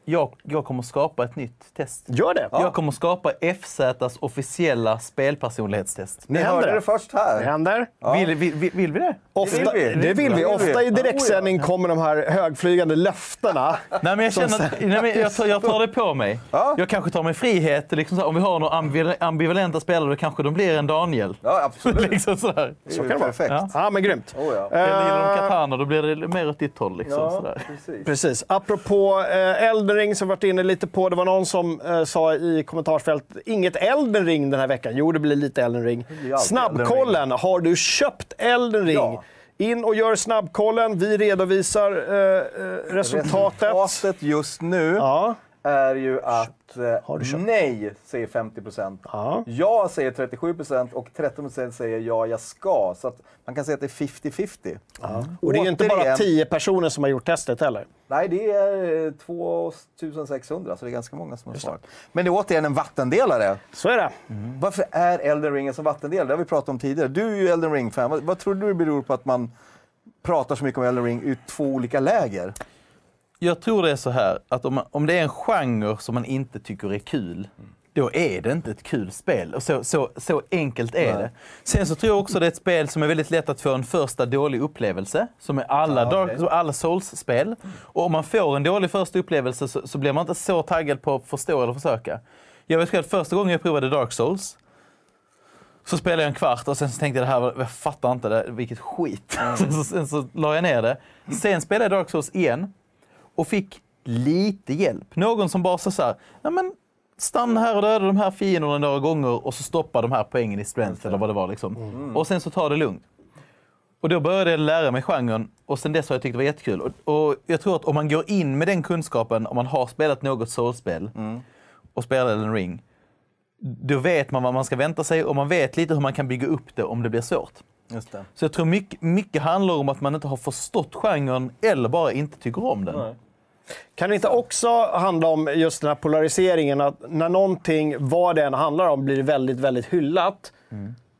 jag, jag kommer skapa ett nytt test.
Gör det.
Jag kommer skapa FZs officiella spelpersonlighetstest.
Ni
händer
hörde
det.
det först
Det
här.
händer.
Vill, vill, vill, vill vi det?
Ofta,
vill vi.
det vill vi.
Det vill
Ofta
vi.
i direktsändning kommer de här högflygande löftena.
Nej, men jag känner att nej, men jag, tar, jag tar det på mig.
Ja.
Jag kanske tar mig frihet. Liksom så, här, om vi har några ambival- ambivalenta spelare, då kanske de blir en Daniel.
Ja, absolut. <laughs>
liksom sådär.
Det är ju perfekt.
Ja.
Ja, men grymt.
Oh, ja.
Eller gillar de
Eh,
katana, då blir det mer åt ditt håll. Liksom,
Ja,
sådär.
precis.
Precis. Apropå eh, Elden Ring som vi varit inne lite på. Det var någon som eh, sa i kommentarsfältet, inget Elden Ring den här veckan. Jo, det blir lite Elden Ring.
blir alltid
Snabbkollen, har du köpt Elden Ring?
Ja.
In och gör snabbkollen. Vi redovisar eh, eh, resultatet.
Resultatet just nu
Ja.
är ju att
Har du köpt?
nej säger 50 procent.
Ja.
Ja säger 37 procent och 13 procent säger ja, jag ska. Så man kan säga att det är 50-50.
Och det är ju inte bara
Återigen-
10 personer som har gjort testet heller.
Nej, det är eh, 2600, så det är ganska många som har svarat. Men det är återigen en vattendelare.
Så är det.
Varför är Elden Ring en som vattendelare? Det har vi pratat om tidigare. Du är ju Elden Ring-fan. Vad, vad tror du det beror på att man pratar så mycket om Elden Ring ur två olika läger?
Jag tror det är så här, att om, om det är en genre som man inte tycker är kul, då är det inte ett kul spel. Och så, så, så enkelt är det. Sen så tror jag också det är ett spel som är väldigt lätt att få en första dålig upplevelse, som är alla, Dark, som alla Souls-spel. Och om man får en dålig första upplevelse så, så blir man inte så taggad på att förstå eller försöka. Jag vet själv, första gången jag provade Dark Souls, så spelade jag en kvart och sen så tänkte jag det här, jag fattar inte det, vilket skit. sen, <laughs> så, sen så la jag ner det. Sen spelade jag Dark Souls igen och fick lite hjälp. Någon som bara sa så här, "Nej, men stanna här och döda de här fienderna några gånger och så stoppa de här poängen i strength eller vad det var. Liksom. Och sen så ta det lugnt. Och då började jag lära mig genren och sen dess har jag tyckt det var jättekul. Och, och jag tror att om man går in med den kunskapen, om man har spelat något soulspel och spelar Elden ring, då vet man vad man ska vänta sig och man vet lite hur man kan bygga upp det om det blir svårt. Så jag tror mycket, mycket handlar om att man inte har förstått genren eller bara inte tycker om den.
Kan det inte också handla om just den här polariseringen, att när någonting, vad det än handlar om, blir väldigt, väldigt hyllat,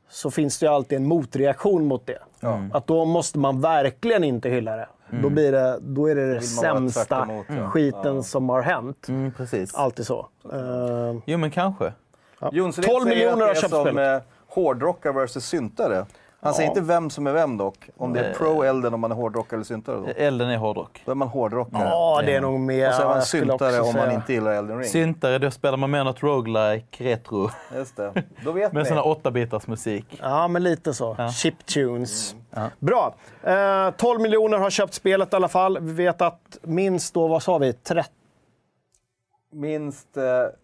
så finns det ju alltid en motreaktion mot det. Att då måste man verkligen inte hylla det. Då, blir det, då är det det sämsta
emot, ja.
skiten som har hänt.
Mm, precis.
Alltid så. Eh,
Jo, men kanske.
Jonsson
12
säger
miljoner har köpt
som
spelet.
eh, hårdrockare versus syntare. Han säger inte vem som är vem dock. Om det är pro Elden om man är hårdrockare eller syntare. Då,
Elden är hårdrock.
då är man hårdrockare.
Ja, det är nog mer...
Och så är man syntare om man inte gillar Elden Ring.
Syntare, då spelar man mer något roguelike, retro.
Just det. Då vet
Med här 8-bitars musik.
Ja, men lite så. Chiptunes.
Mm.
Bra. Eh, 12 miljoner har köpt spelet i alla fall. Vi vet att minst då, vad sa vi, 30
Minst eh,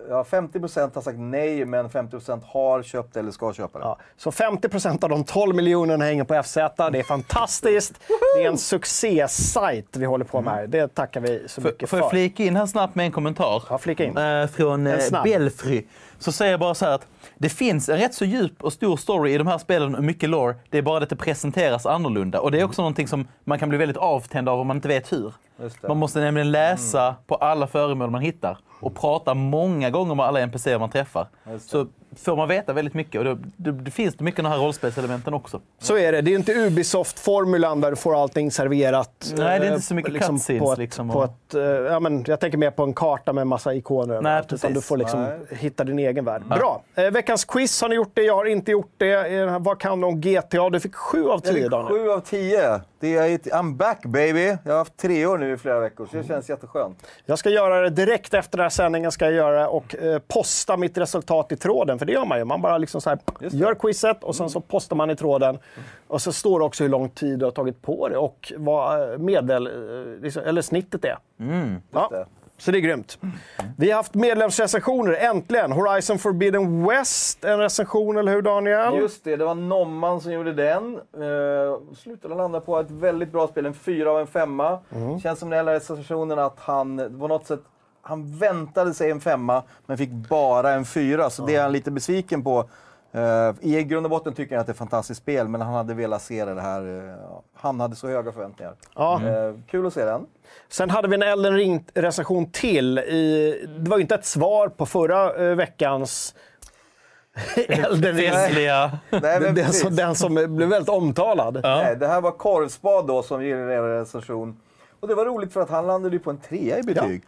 ja, 50 procent har sagt nej, men 50 procent har köpt eller ska köpa det.
Ja, så 50 procent av de 12 miljonerna hänger på FZ. Det är fantastiskt. Det är en succésajt vi håller på med här. Det tackar vi så
Får,
mycket
får
för.
jag flika in här snabbt med en kommentar?
Ja, flika in.
Eh, från eh. Belfry. Så säger jag bara så här att det finns en rätt så djup och stor story i de här spelen och mycket lore. Det är bara att det presenteras annorlunda. Och det är också någonting som man kan bli väldigt avtänd av om man inte vet hur.
Just det.
Man måste nämligen läsa på alla föremål man hittar och prata många gånger med alla NPCer man träffar. Så får man veta väldigt mycket. Och då, det, det finns det mycket av de här rollspelselementen också.
Så är det. Det är inte Ubisoft-formulan där du får allting serverat.
Nej, det är inte
eh,
så mycket
liksom
cutscenes,
på ett,
liksom,
på ett, eh, ja, men Jag tänker mer på en karta med massa ikoner överallt, Utan
precis.
du får liksom
Nej.
hitta din egen värld. Bra. Eh, veckans quiz, har ni gjort det? Jag har inte gjort det. Eh, vad kan du om GTA? Du fick 7 av
Jag
10,
fick
Daniel.
Sju av tio. Det är I'm back baby. Jag har haft tre år nu i flera veckor, så det känns jätteskönt.
Jag ska göra det direkt efter den här sändningen ska jag göra och eh, posta mitt resultat i tråden. För det gör man ju. Man bara liksom så här, gör quizet och sen så postar man i tråden. Och så står det också hur lång tid du har tagit på det och vad eh, medel, eh, liksom, eller snittet är. Ja,
det.
så det är grymt. Vi har haft medlemsrecensioner, äntligen. Horizon Forbidden West, en recension, eller hur Daniel?
Just det, det var Nomman som gjorde den. Uh, slutade landa på ett väldigt bra spel, en fyra av en femma. Känns som jag läste recensionen att han på något sätt han väntade sig en femma, men fick bara en fyra. Så det är han lite besviken på. Eh, I grund och botten tycker jag att det är ett fantastiskt spel, men han hade velat se det här. eh, han hade så höga förväntningar.
Ja.
Eh, kul att se den.
Sen hade vi en Elden Ring-recension till. I, det var ju inte ett svar på förra veckans <laughs> Elden Ring.
Nej, <laughs>
Den, den, som, den som blev väldigt omtalad.
Nej, det här var Korvspad då som genererade recension. Och det var roligt för att han landade ju på en trea i betyg.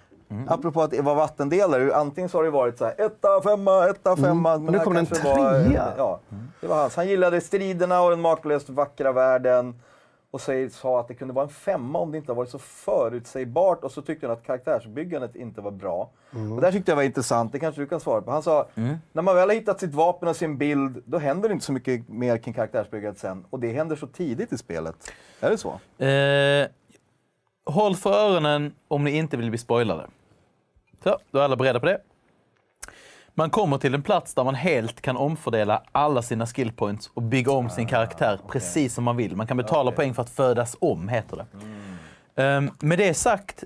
Apropå att det var vattendelare. Antingen så har det varit så här, etta, femma, etta, femma. Men
nu
här
kommer en
var-
trea.
Ja, det var hans. Han gillade striderna och den makalöst vackra världen. Och säger, sa att det kunde vara en femma om det inte varit så förutsägbart. Och så tyckte han att karaktärsbyggandet inte var bra. Och det tyckte jag var intressant, det kanske du kan svara på. Han sa, när man väl har hittat sitt vapen och sin bild, då händer det inte så mycket mer kring karaktärsbyggandet sen. Och det händer så tidigt i spelet. Är det så?
Eh, håll för öronen om ni inte vill bli spoilade. Så, då är alla beredda på det. Man kommer till en plats där man helt kan omfördela alla sina skill points och bygga om sin karaktär precis som man vill. Man kan betala poäng för att födas om, heter det. Ehm, med det sagt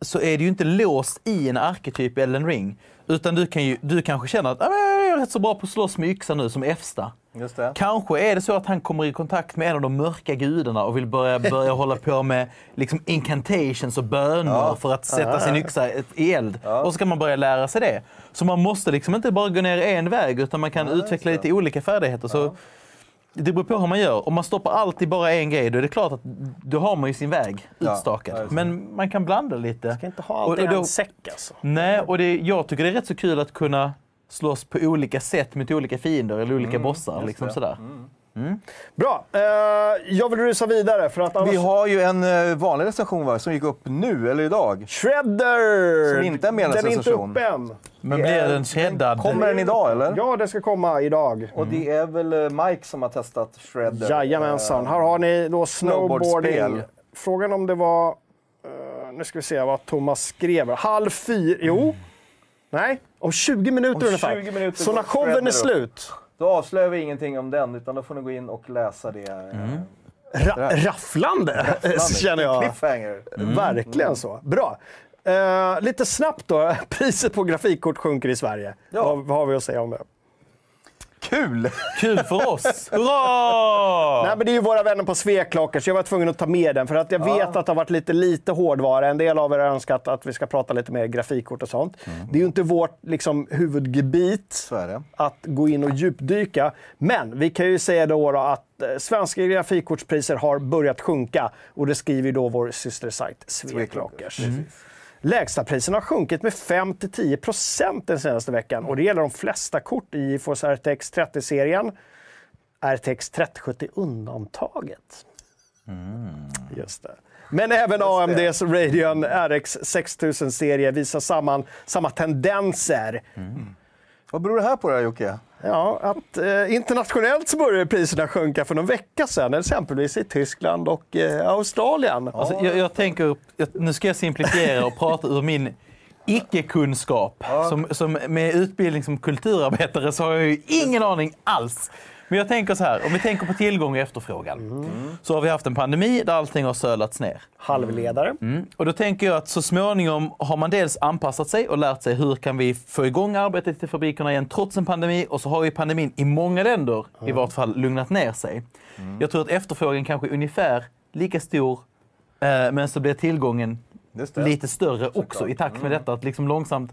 så är det ju inte låst i en arketyp i Elden Ring. Utan du, kan ju, du kanske känner att "Ah, men jag är rätt så bra på att slåss med yxa nu som Efsta. Kanske är det så att han kommer i kontakt med en av de mörka gudarna och vill börja, börja hålla på med liksom incantations och böner för att sätta sin yxa i eld. Och så kan man börja lära sig det. Så man måste liksom inte bara gå ner en väg utan man kan utveckla lite olika färdigheter. Så det beror på hur man gör. Om man stoppar alltid bara en grej, då är det klart att då har man ju sin väg
Ja,
utstakad.
ja.
Men man kan blanda lite.
Ska inte ha allt i en säck alltså.
Nej, och det, jag tycker det är rätt så kul att kunna slåss på olika sätt mot olika fiender eller olika bossar. Liksom sådär.
Bra. Eh, jag vill rusa vidare för att annars...
Vi har ju en eh, vanlig recension va, som gick upp nu, eller idag.
Shredder!
Som inte är
Den är inte uppe än.
Men blir den cheddad?
Kommer den idag eller?
Ja, det ska komma idag.
Och det är väl eh, Mike som har testat Shredder.
Jajamensan. Här har ni då snowboarding. Frågan om det var... nu ska vi se vad Thomas skrev. Halv fyra... Jo. Nej, om 20 minuter
Om
ungefär.
20 minuter
Så när showen är slut.
Då avslöjar vi ingenting om den, utan då får ni gå in och läsa det. eh,
Ra- rafflande, känner jag.
Cliffhanger.
Verkligen så. Bra. Eh, lite snabbt då. <laughs> Priset på grafikkort sjunker i Sverige.
Ja.
Vad, vad har vi att säga om det?
Kul!
Kul för oss! <laughs> Hurra!
Nej, men det är ju våra vänner på Sveklockor, så jag var tvungen att ta med den. För att jag vet att det har varit lite, lite hårdvara. En del av er har önskat att vi ska prata lite mer grafikkort och sånt. Det är ju inte vårt liksom, huvudgebit att gå in och djupdyka. Men vi kan ju säga då, då att eh, svenska grafikkortspriser har börjat sjunka. Och det skriver ju då vår systersajt Sveklockers. Lägstapriserna har sjunkit med 5-10% den senaste veckan och det gäller de flesta kort i GeForce RTX 30-serien. RTX 3070 undantaget. Just det. Men även AMDs Radeon RX 6000-serie visar samma, samma tendenser.
Vad beror det här på då Jocke?
Ja, att eh, internationellt så började priserna sjunka för någon vecka sedan, exempelvis i Tyskland och eh, Australien.
Alltså, jag, jag tänker, nu ska jag simplifiera och prata ur min icke-kunskap. Som, som med utbildning som kulturarbetare så har jag ju ingen aning alls. Men jag tänker så här, om vi tänker på tillgång och efterfrågan. Så har vi haft en pandemi där allting har sölats ner.
Halvledare.
Mm. Och då tänker jag att så småningom har man dels anpassat sig och lärt sig hur kan vi få igång arbetet i fabrikerna igen trots en pandemi. Och så har ju pandemin i många länder i vart fall lugnat ner sig. Jag tror att efterfrågan kanske är ungefär lika stor, eh, men så blir tillgången lite större också i takt med detta. Att liksom långsamt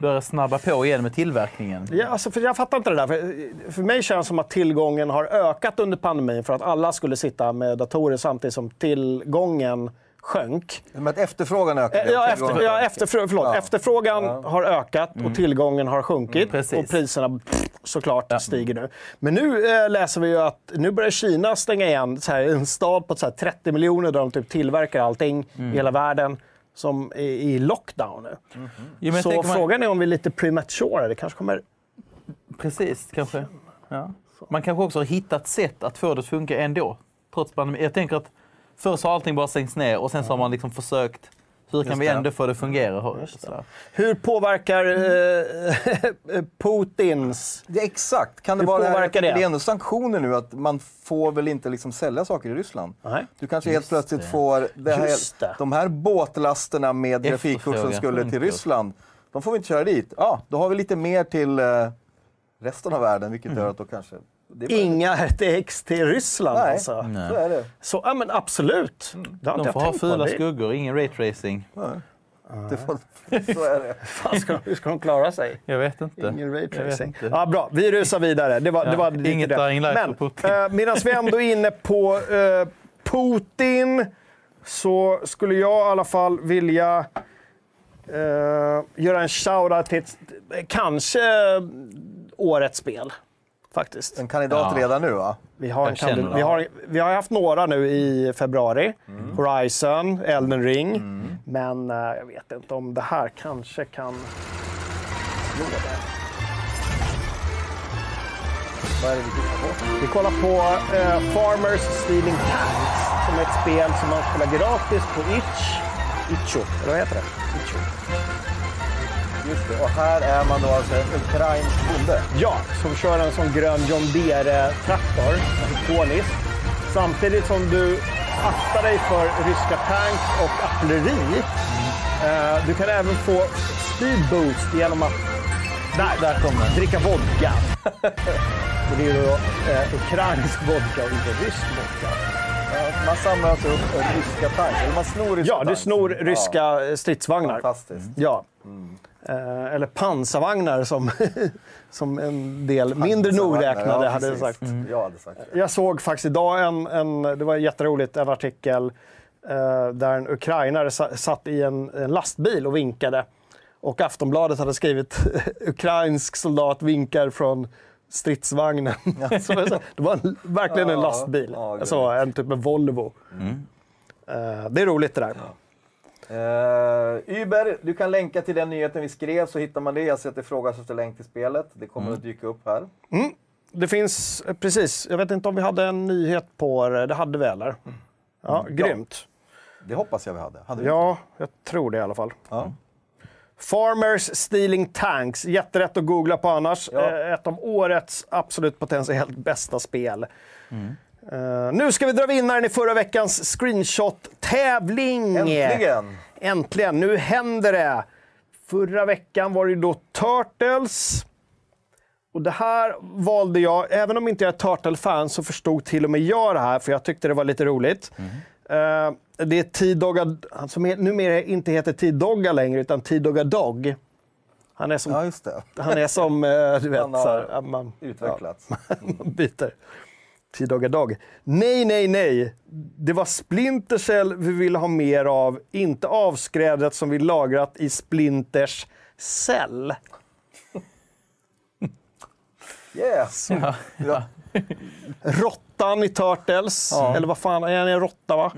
börja snabba på igen med tillverkningen.
Ja, alltså, för jag fattar inte det där. För, för mig känns det som att tillgången har ökat under pandemin för att alla skulle sitta med datorer samtidigt som tillgången sjönk.
Men att efterfrågan ökar.
Eh, Ja, efter, ja, efterfrå, förlåt.
Ja.
Efterfrågan har ökat och tillgången har sjunkit.
precis.
och priserna pff, såklart stiger nu. Men nu eh, läser vi ju att nu börjar Kina stänga igen så här, en stad på så här, 30 miljoner där de typ tillverkar allting i hela världen som är i lockdown nu.
Men jag
Så
tänker man-
frågan är om vi är lite premature. Det kanske kommer...
Precis, kanske. Ja. Man kanske också har hittat sätt att få det att funka ändå. Trots pandemin. Jag tänker att först har allting bara stängts ner och sen så har man liksom försökt hur kan
Just
vi
det.
ändå få det att fungera? Sådär.
Hur påverkar eh, <laughs> Putins...
Det, exakt. Kan det
Hur
vara det, här,
påverkar det?
det är ändå sanktioner nu att man får väl inte liksom sälja saker i Ryssland.
Nej.
Du kanske helt plötsligt får det här,
Just det.
de här båtlasterna med grafikkort som skulle till. Ryssland. De får vi inte köra dit. Ja, då har vi lite mer till eh, resten av världen, vilket
Mm.
gör att då kanske... Det är
Inga <laughs> RTX till Ryssland
Nej,
alltså.
så är det.
Så, ja, men absolut. Det har inte
De får ha fula
Det-
skuggor, ingen raytracing.
det får, <laughs> så är det.
Fan, ska, hur ska de klara sig?
Jag vet inte.
Ingen raytracing. Ja, bra, vi rusar vidare. Det var,
Ja,
det var
inget
det.
Dying Light
Men
Putin.
eh, medan vi ändå är inne på eh, Putin så skulle jag i alla fall vilja eh, göra en shoutout till ett, kanske årets spel. Faktiskt.
En kandidat
Ja.
redan nu va?
Vi har, en kandid- vi, har, vi har haft några nu i februari. Horizon, Elden Ring. Men eh, jag vet inte om det här kanske kan slå det.
Vad är det vi tittar på?
Vi kollar på eh, Farmers Stealing Tanks, som är ett spel som man spelar gratis på Itch. Itcho, eller vad heter det? Itcho.
Just det. Och här är man då alltså en ukrainsk bonde.
Ja, som kör en sån grön John Deere-traktor. Ikoniskt. Samtidigt som du aktar dig för ryska tanks och artilleri. Eh, du kan även få speed boost genom att där,
Där kom den.
dricka vodka. <laughs> och det är då eh, ukrainsk vodka och inte rysk vodka.
Ja, Man samlar alltså upp ryska tankar. Eller man snor ryska
Ja, du snor ryska eh, stridsvagnar.
Fantastiskt.
Ja. Eh, eller pansarvagnar som, <laughs> som en del mindre nogräknade
Ja,
hade sagt.
Jag hade sagt det.
Jag såg faktiskt idag en, en det var jätteroligt, en artikel eh, där en ukrainare sa, satt i en, en lastbil och vinkade. Och Aftonbladet hade skrivit <laughs> ukrainsk soldat vinkar från stridsvagnen. <laughs> Så det var en, verkligen en
Ja,
lastbil.
ja,
alltså en typ av Volvo. Eh, det är roligt det där.
Uh, Uber, du kan länka till den nyheten vi skrev så hittar man det. Jag ser att det frågas efter länk till spelet. Det kommer att dyka upp här.
Det finns, eh, precis, jag vet inte om vi hade en nyhet på det. Det hade vi eller? Ja, grymt.
Det hoppas jag vi hade. hade vi
Ja, jag tror det i alla fall.
Ja.
Farmers Stealing Tanks. Jätterätt att googla på annars.
Ja.
Eh, Ett av årets absolut potentiellt bästa spel. Eh, nu ska vi dra vinnaren i förra veckans screenshot-tävling.
Äntligen!
Äntligen, nu händer det! Förra veckan var det då Turtles. Och det här valde jag, även om inte jag är Turtle-fan så förstod till och med jag det här, för jag tyckte det var lite roligt. Eh, det är T-Dogga, som numera inte heter T-Dogga längre, utan T-Dogga Dog. Han är som,
Ja,
han är som eh, du vet,
Han har
så här, ja, man,
Utvecklats. <laughs>
man byter. T-Dogga Dog. Nej, nej, nej. Det var Splinter Cell vi ville ha mer av, inte avskrädet som vi lagrat i Splinters cell. <laughs>
Yeah!
Ja.
Råttan i Turtles. Eller vad fan, är en råtta va?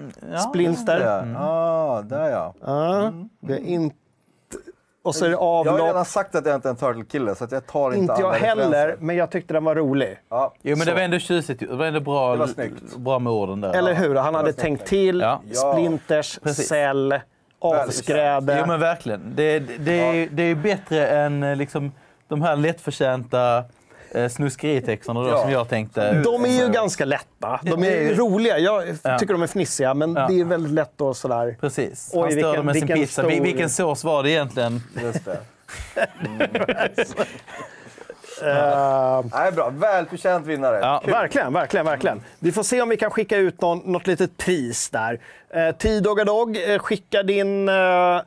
Splinter.
Ja. Ah, där ja.
Ja, det är inte... Och så är det
Jag har
avlopp.
redan sagt att jag inte är en Turtle-kille, så att jag tar inte,
Inte jag heller,
referenser.
men jag tyckte den var rolig.
Ja,
Jo, men
så.
det var ändå tjusigt. Det var ändå bra,
Det var snyggt.
bra med orden där.
Eller hur? Han hade tänkt till.
Ja.
Splinters,
Precis.
cell, avskräde.
Jo, men verkligen. Det, det, det, är, det är bättre än eh, liksom, de här lättförtjänta snuskeritexterna då,
Ja.
som jag tänkte.
De är ju ganska lätta. De är ju roliga. Jag
Ja.
tycker de är fnissiga, men
Ja.
det är väldigt lätt att sådär...
Precis.
Oj,
Han störde
vilken-
med sin
vilken
pizza.
stor-
Vil- Vilken sås var det egentligen?
Just det. <laughs>
Eh,
Nej, bra. Välförtjänt vinnare.
Ja.
verkligen, verkligen, verkligen. Vi får se om vi kan skicka ut någon, något litet pris där. Eh, T-Dogga Dog, eh, skicka din eh,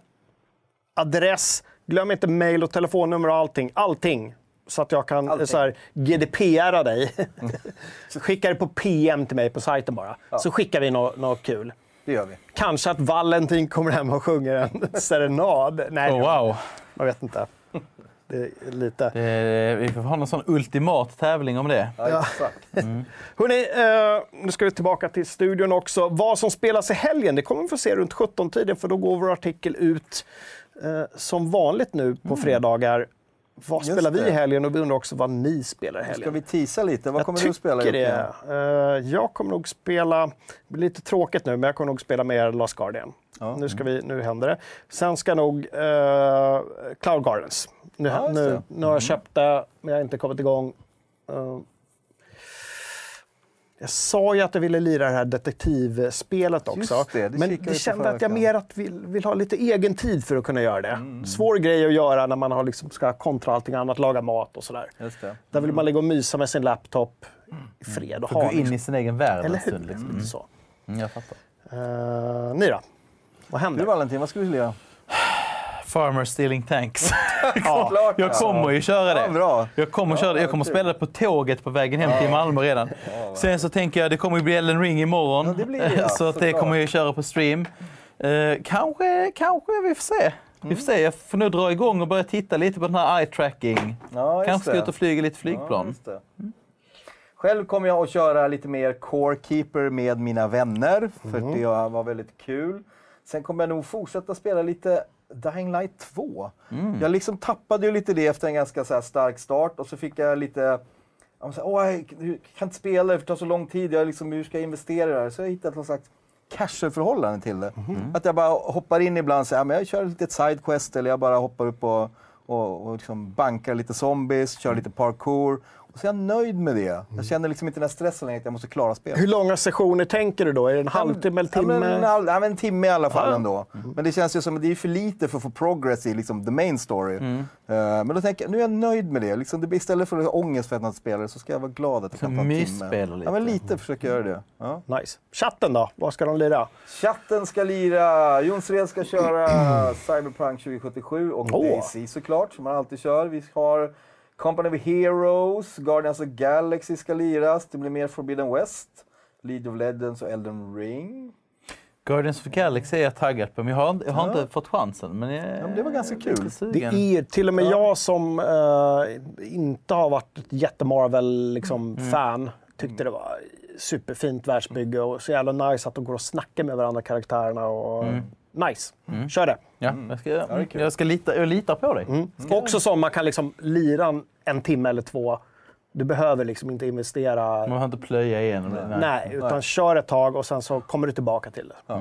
adress. Glöm inte mail och telefonnummer och allting. Allting. Så att jag kan
Allting.
så här, GDPRa dig. <laughs> Skicka det på PM till mig på sajten bara. Så skickar vi något nå kul.
Det gör vi.
Kanske att Valentin kommer hem och sjunger en <laughs> serenad. Nej,
Oh, wow.
jag vet inte. Det är lite...
Det, vi får ha någon sån ultimat tävling om det.
Ja, exakt. <laughs>
Hörrni, eh, nu ska vi tillbaka till studion också. Vad som spelas i helgen, det kommer vi få se runt 17-tiden för då går vår artikel ut eh, som vanligt nu på fredagar. Vad
Just
spelar vi i helgen och vi undrar också vad ni spelar i helgen.
Ska vi teasa lite? Vad
jag
kommer du spela?
det.
Jocke?
Eh, jag kommer nog spela, det blir lite tråkigt nu, men jag kommer nog spela mer Last Guardian. Nu, ska vi, nu händer det. Sen ska nog uh, Cloud Gardens. Nu,
Ja,
nu, nu har jag köpt det, men jag har inte kommit igång. Eh, jag sa ju att jag ville lira det här detektivspelet också.
Det, det
men
på
kände att jag mer att vill, vill ha lite egen tid för att kunna göra det.
Mm.
Svår grej att göra när man har liksom, ska kontra allting annat, laga mat och sådär.
Just det.
Där vill man ligga och mysa med sin laptop i fred och ha
gå in
liksom,
i sin egen värld
Eller hur?
Liksom.
Lite så.
Mm, jag fattar.
Uh, ni då? Vad
Du
händer?
Valentin, vad ska vi lira?
Farmer stealing tanks. <laughs>
Klart,
Jag kommer ju köra
Ja,
det.
bra.
Jag kommer, köra det. jag kommer spela det på tåget på vägen hem till Malmö redan. Sen så tänker jag det kommer ju bli Ellen Ring imorgon.
Ja, det blir det, ja. <laughs>
så att det kommer jag köra på stream. Eh, kanske, kanske vi får se. Vi får se, jag får nog dra igång och börja titta lite på den här eye tracking.
Ja,
Kanske ska ut och flyga lite
Ja,
flygplan.
Själv kommer jag att köra lite mer Core Keeper med mina vänner, för det var väldigt kul. Sen kommer jag nog fortsätta spela lite Dying Light 2. Jag liksom tappade ju lite det efter en ganska så här stark start och så fick jag lite jag så här, Åh, jag kan inte spela det för det tar så lång tid. Jag liksom, hur ska jag investera i det här? Så jag hittade någon slags casual-förhållande till det. Att jag bara hoppar in ibland och säger, ja, men jag kör lite sidequest eller jag bara hoppar upp och, och, och liksom bankar lite zombies, kör lite parkour. Och så är jag nöjd med det. Jag känner liksom inte den här stressen längre att jag måste klara spelet.
Hur långa sessioner tänker du då? Är det en halvtimme eller
Ja,
timme?
men, en, halv- ja, en timme i alla fall
Ja.
ändå. Men det känns ju som att det är för lite för att få progress i liksom, the main story.
Mm.
Eh, men då tänker jag, nu är jag nöjd med det. Liksom, det istället för att ha ångest för att jag spelar så ska jag vara glad att jag kan ta en timme.
lite.
Ja, men lite försöker göra det. Ja.
Nice. Chatten då? Vad ska de lira?
Chatten ska lira, Jonsred ska köra Cyberpunk 2077 och
Åh.
Daisy såklart, som man alltid kör. Vi har Company of Heroes, Guardians of the Galaxy ska liras. Det blir mer Forbidden West, League of Legends och Elden Ring.
Guardians of the Galaxy är jag taggad på, men jag har, inte- jag har inte fått chansen. Men, jag,
men det var ganska kul.
Det är till och med jag som eh, inte har varit ett jätte-Marvel-fan liksom, fan, tyckte det var superfint världsbygge och så jävla nice att de går och snackar med varandra, karaktärerna. Och, Nice. Kör det.
Ja, jag, ska, jag, ska lita, jag litar på dig.
Också som man kan liksom lira en, en timme eller två. Du behöver liksom inte investera.
Man behöver inte plöja igenom det.
Nej, utan kör ett tag och sen så kommer du tillbaka till det.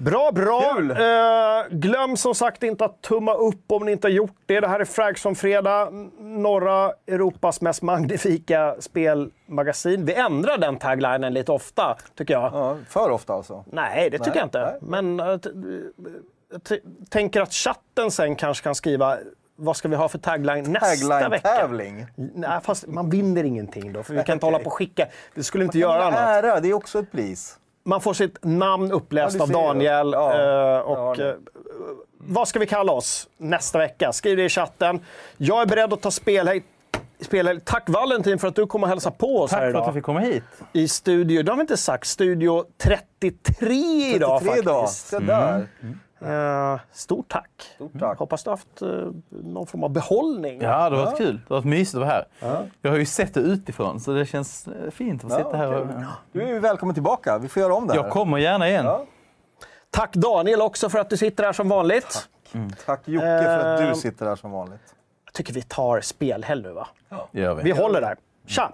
Bra, bra! Eh, glöm som sagt inte att tumma upp om ni inte har gjort det. Det här är Fragson Fredag, n- norra Europas mest magnifika spelmagasin. Vi ändrar den taglinen lite ofta, tycker jag.
Ja, för ofta alltså.
Nej, det tycker
Nej,
jag inte.
nej.
Men eh, jag t- tänker att chatten sen kanske kan skriva vad ska vi ha för tagline nästa vecka?
Tagline-tävling.
Nej, fast man vinner ingenting då, för vi kan inte <laughs> hålla på och skicka. Det skulle inte göra annat.
Ära, det är också ett pris.
Man får sitt namn uppläst
Ja,
av. Daniel.
Ja,
eh, och,
det.
eh, vad ska vi kalla oss nästa vecka? Skriv det i chatten. Jag är beredd att ta spelhelg. spelhelg. Tack Valentin för att du kom och hälsade på oss här
Tack för att
idag.
jag fick komma hit.
I studio, det har vi inte sagt, studio 33 idag
33 dagar.
faktiskt.
Se där.
Eh, stort tack.
Stort tack.
Hoppas du har haft eh, någon form av behållning.
Ja, det har varit kul. Det har varit mysigt att vara här. Jag har ju sett det utifrån, så det känns eh, fint att få sitta här. Och,
Du är ju välkommen tillbaka. Vi får göra om det här.
jag kommer gärna igen.
Ja.
Tack Daniel också för att du sitter här som vanligt.
Tack Jocke för att
Eh,
du sitter här som vanligt.
Jag tycker vi tar spelhelg nu va?
Gör vi.
Vi håller där. Tja!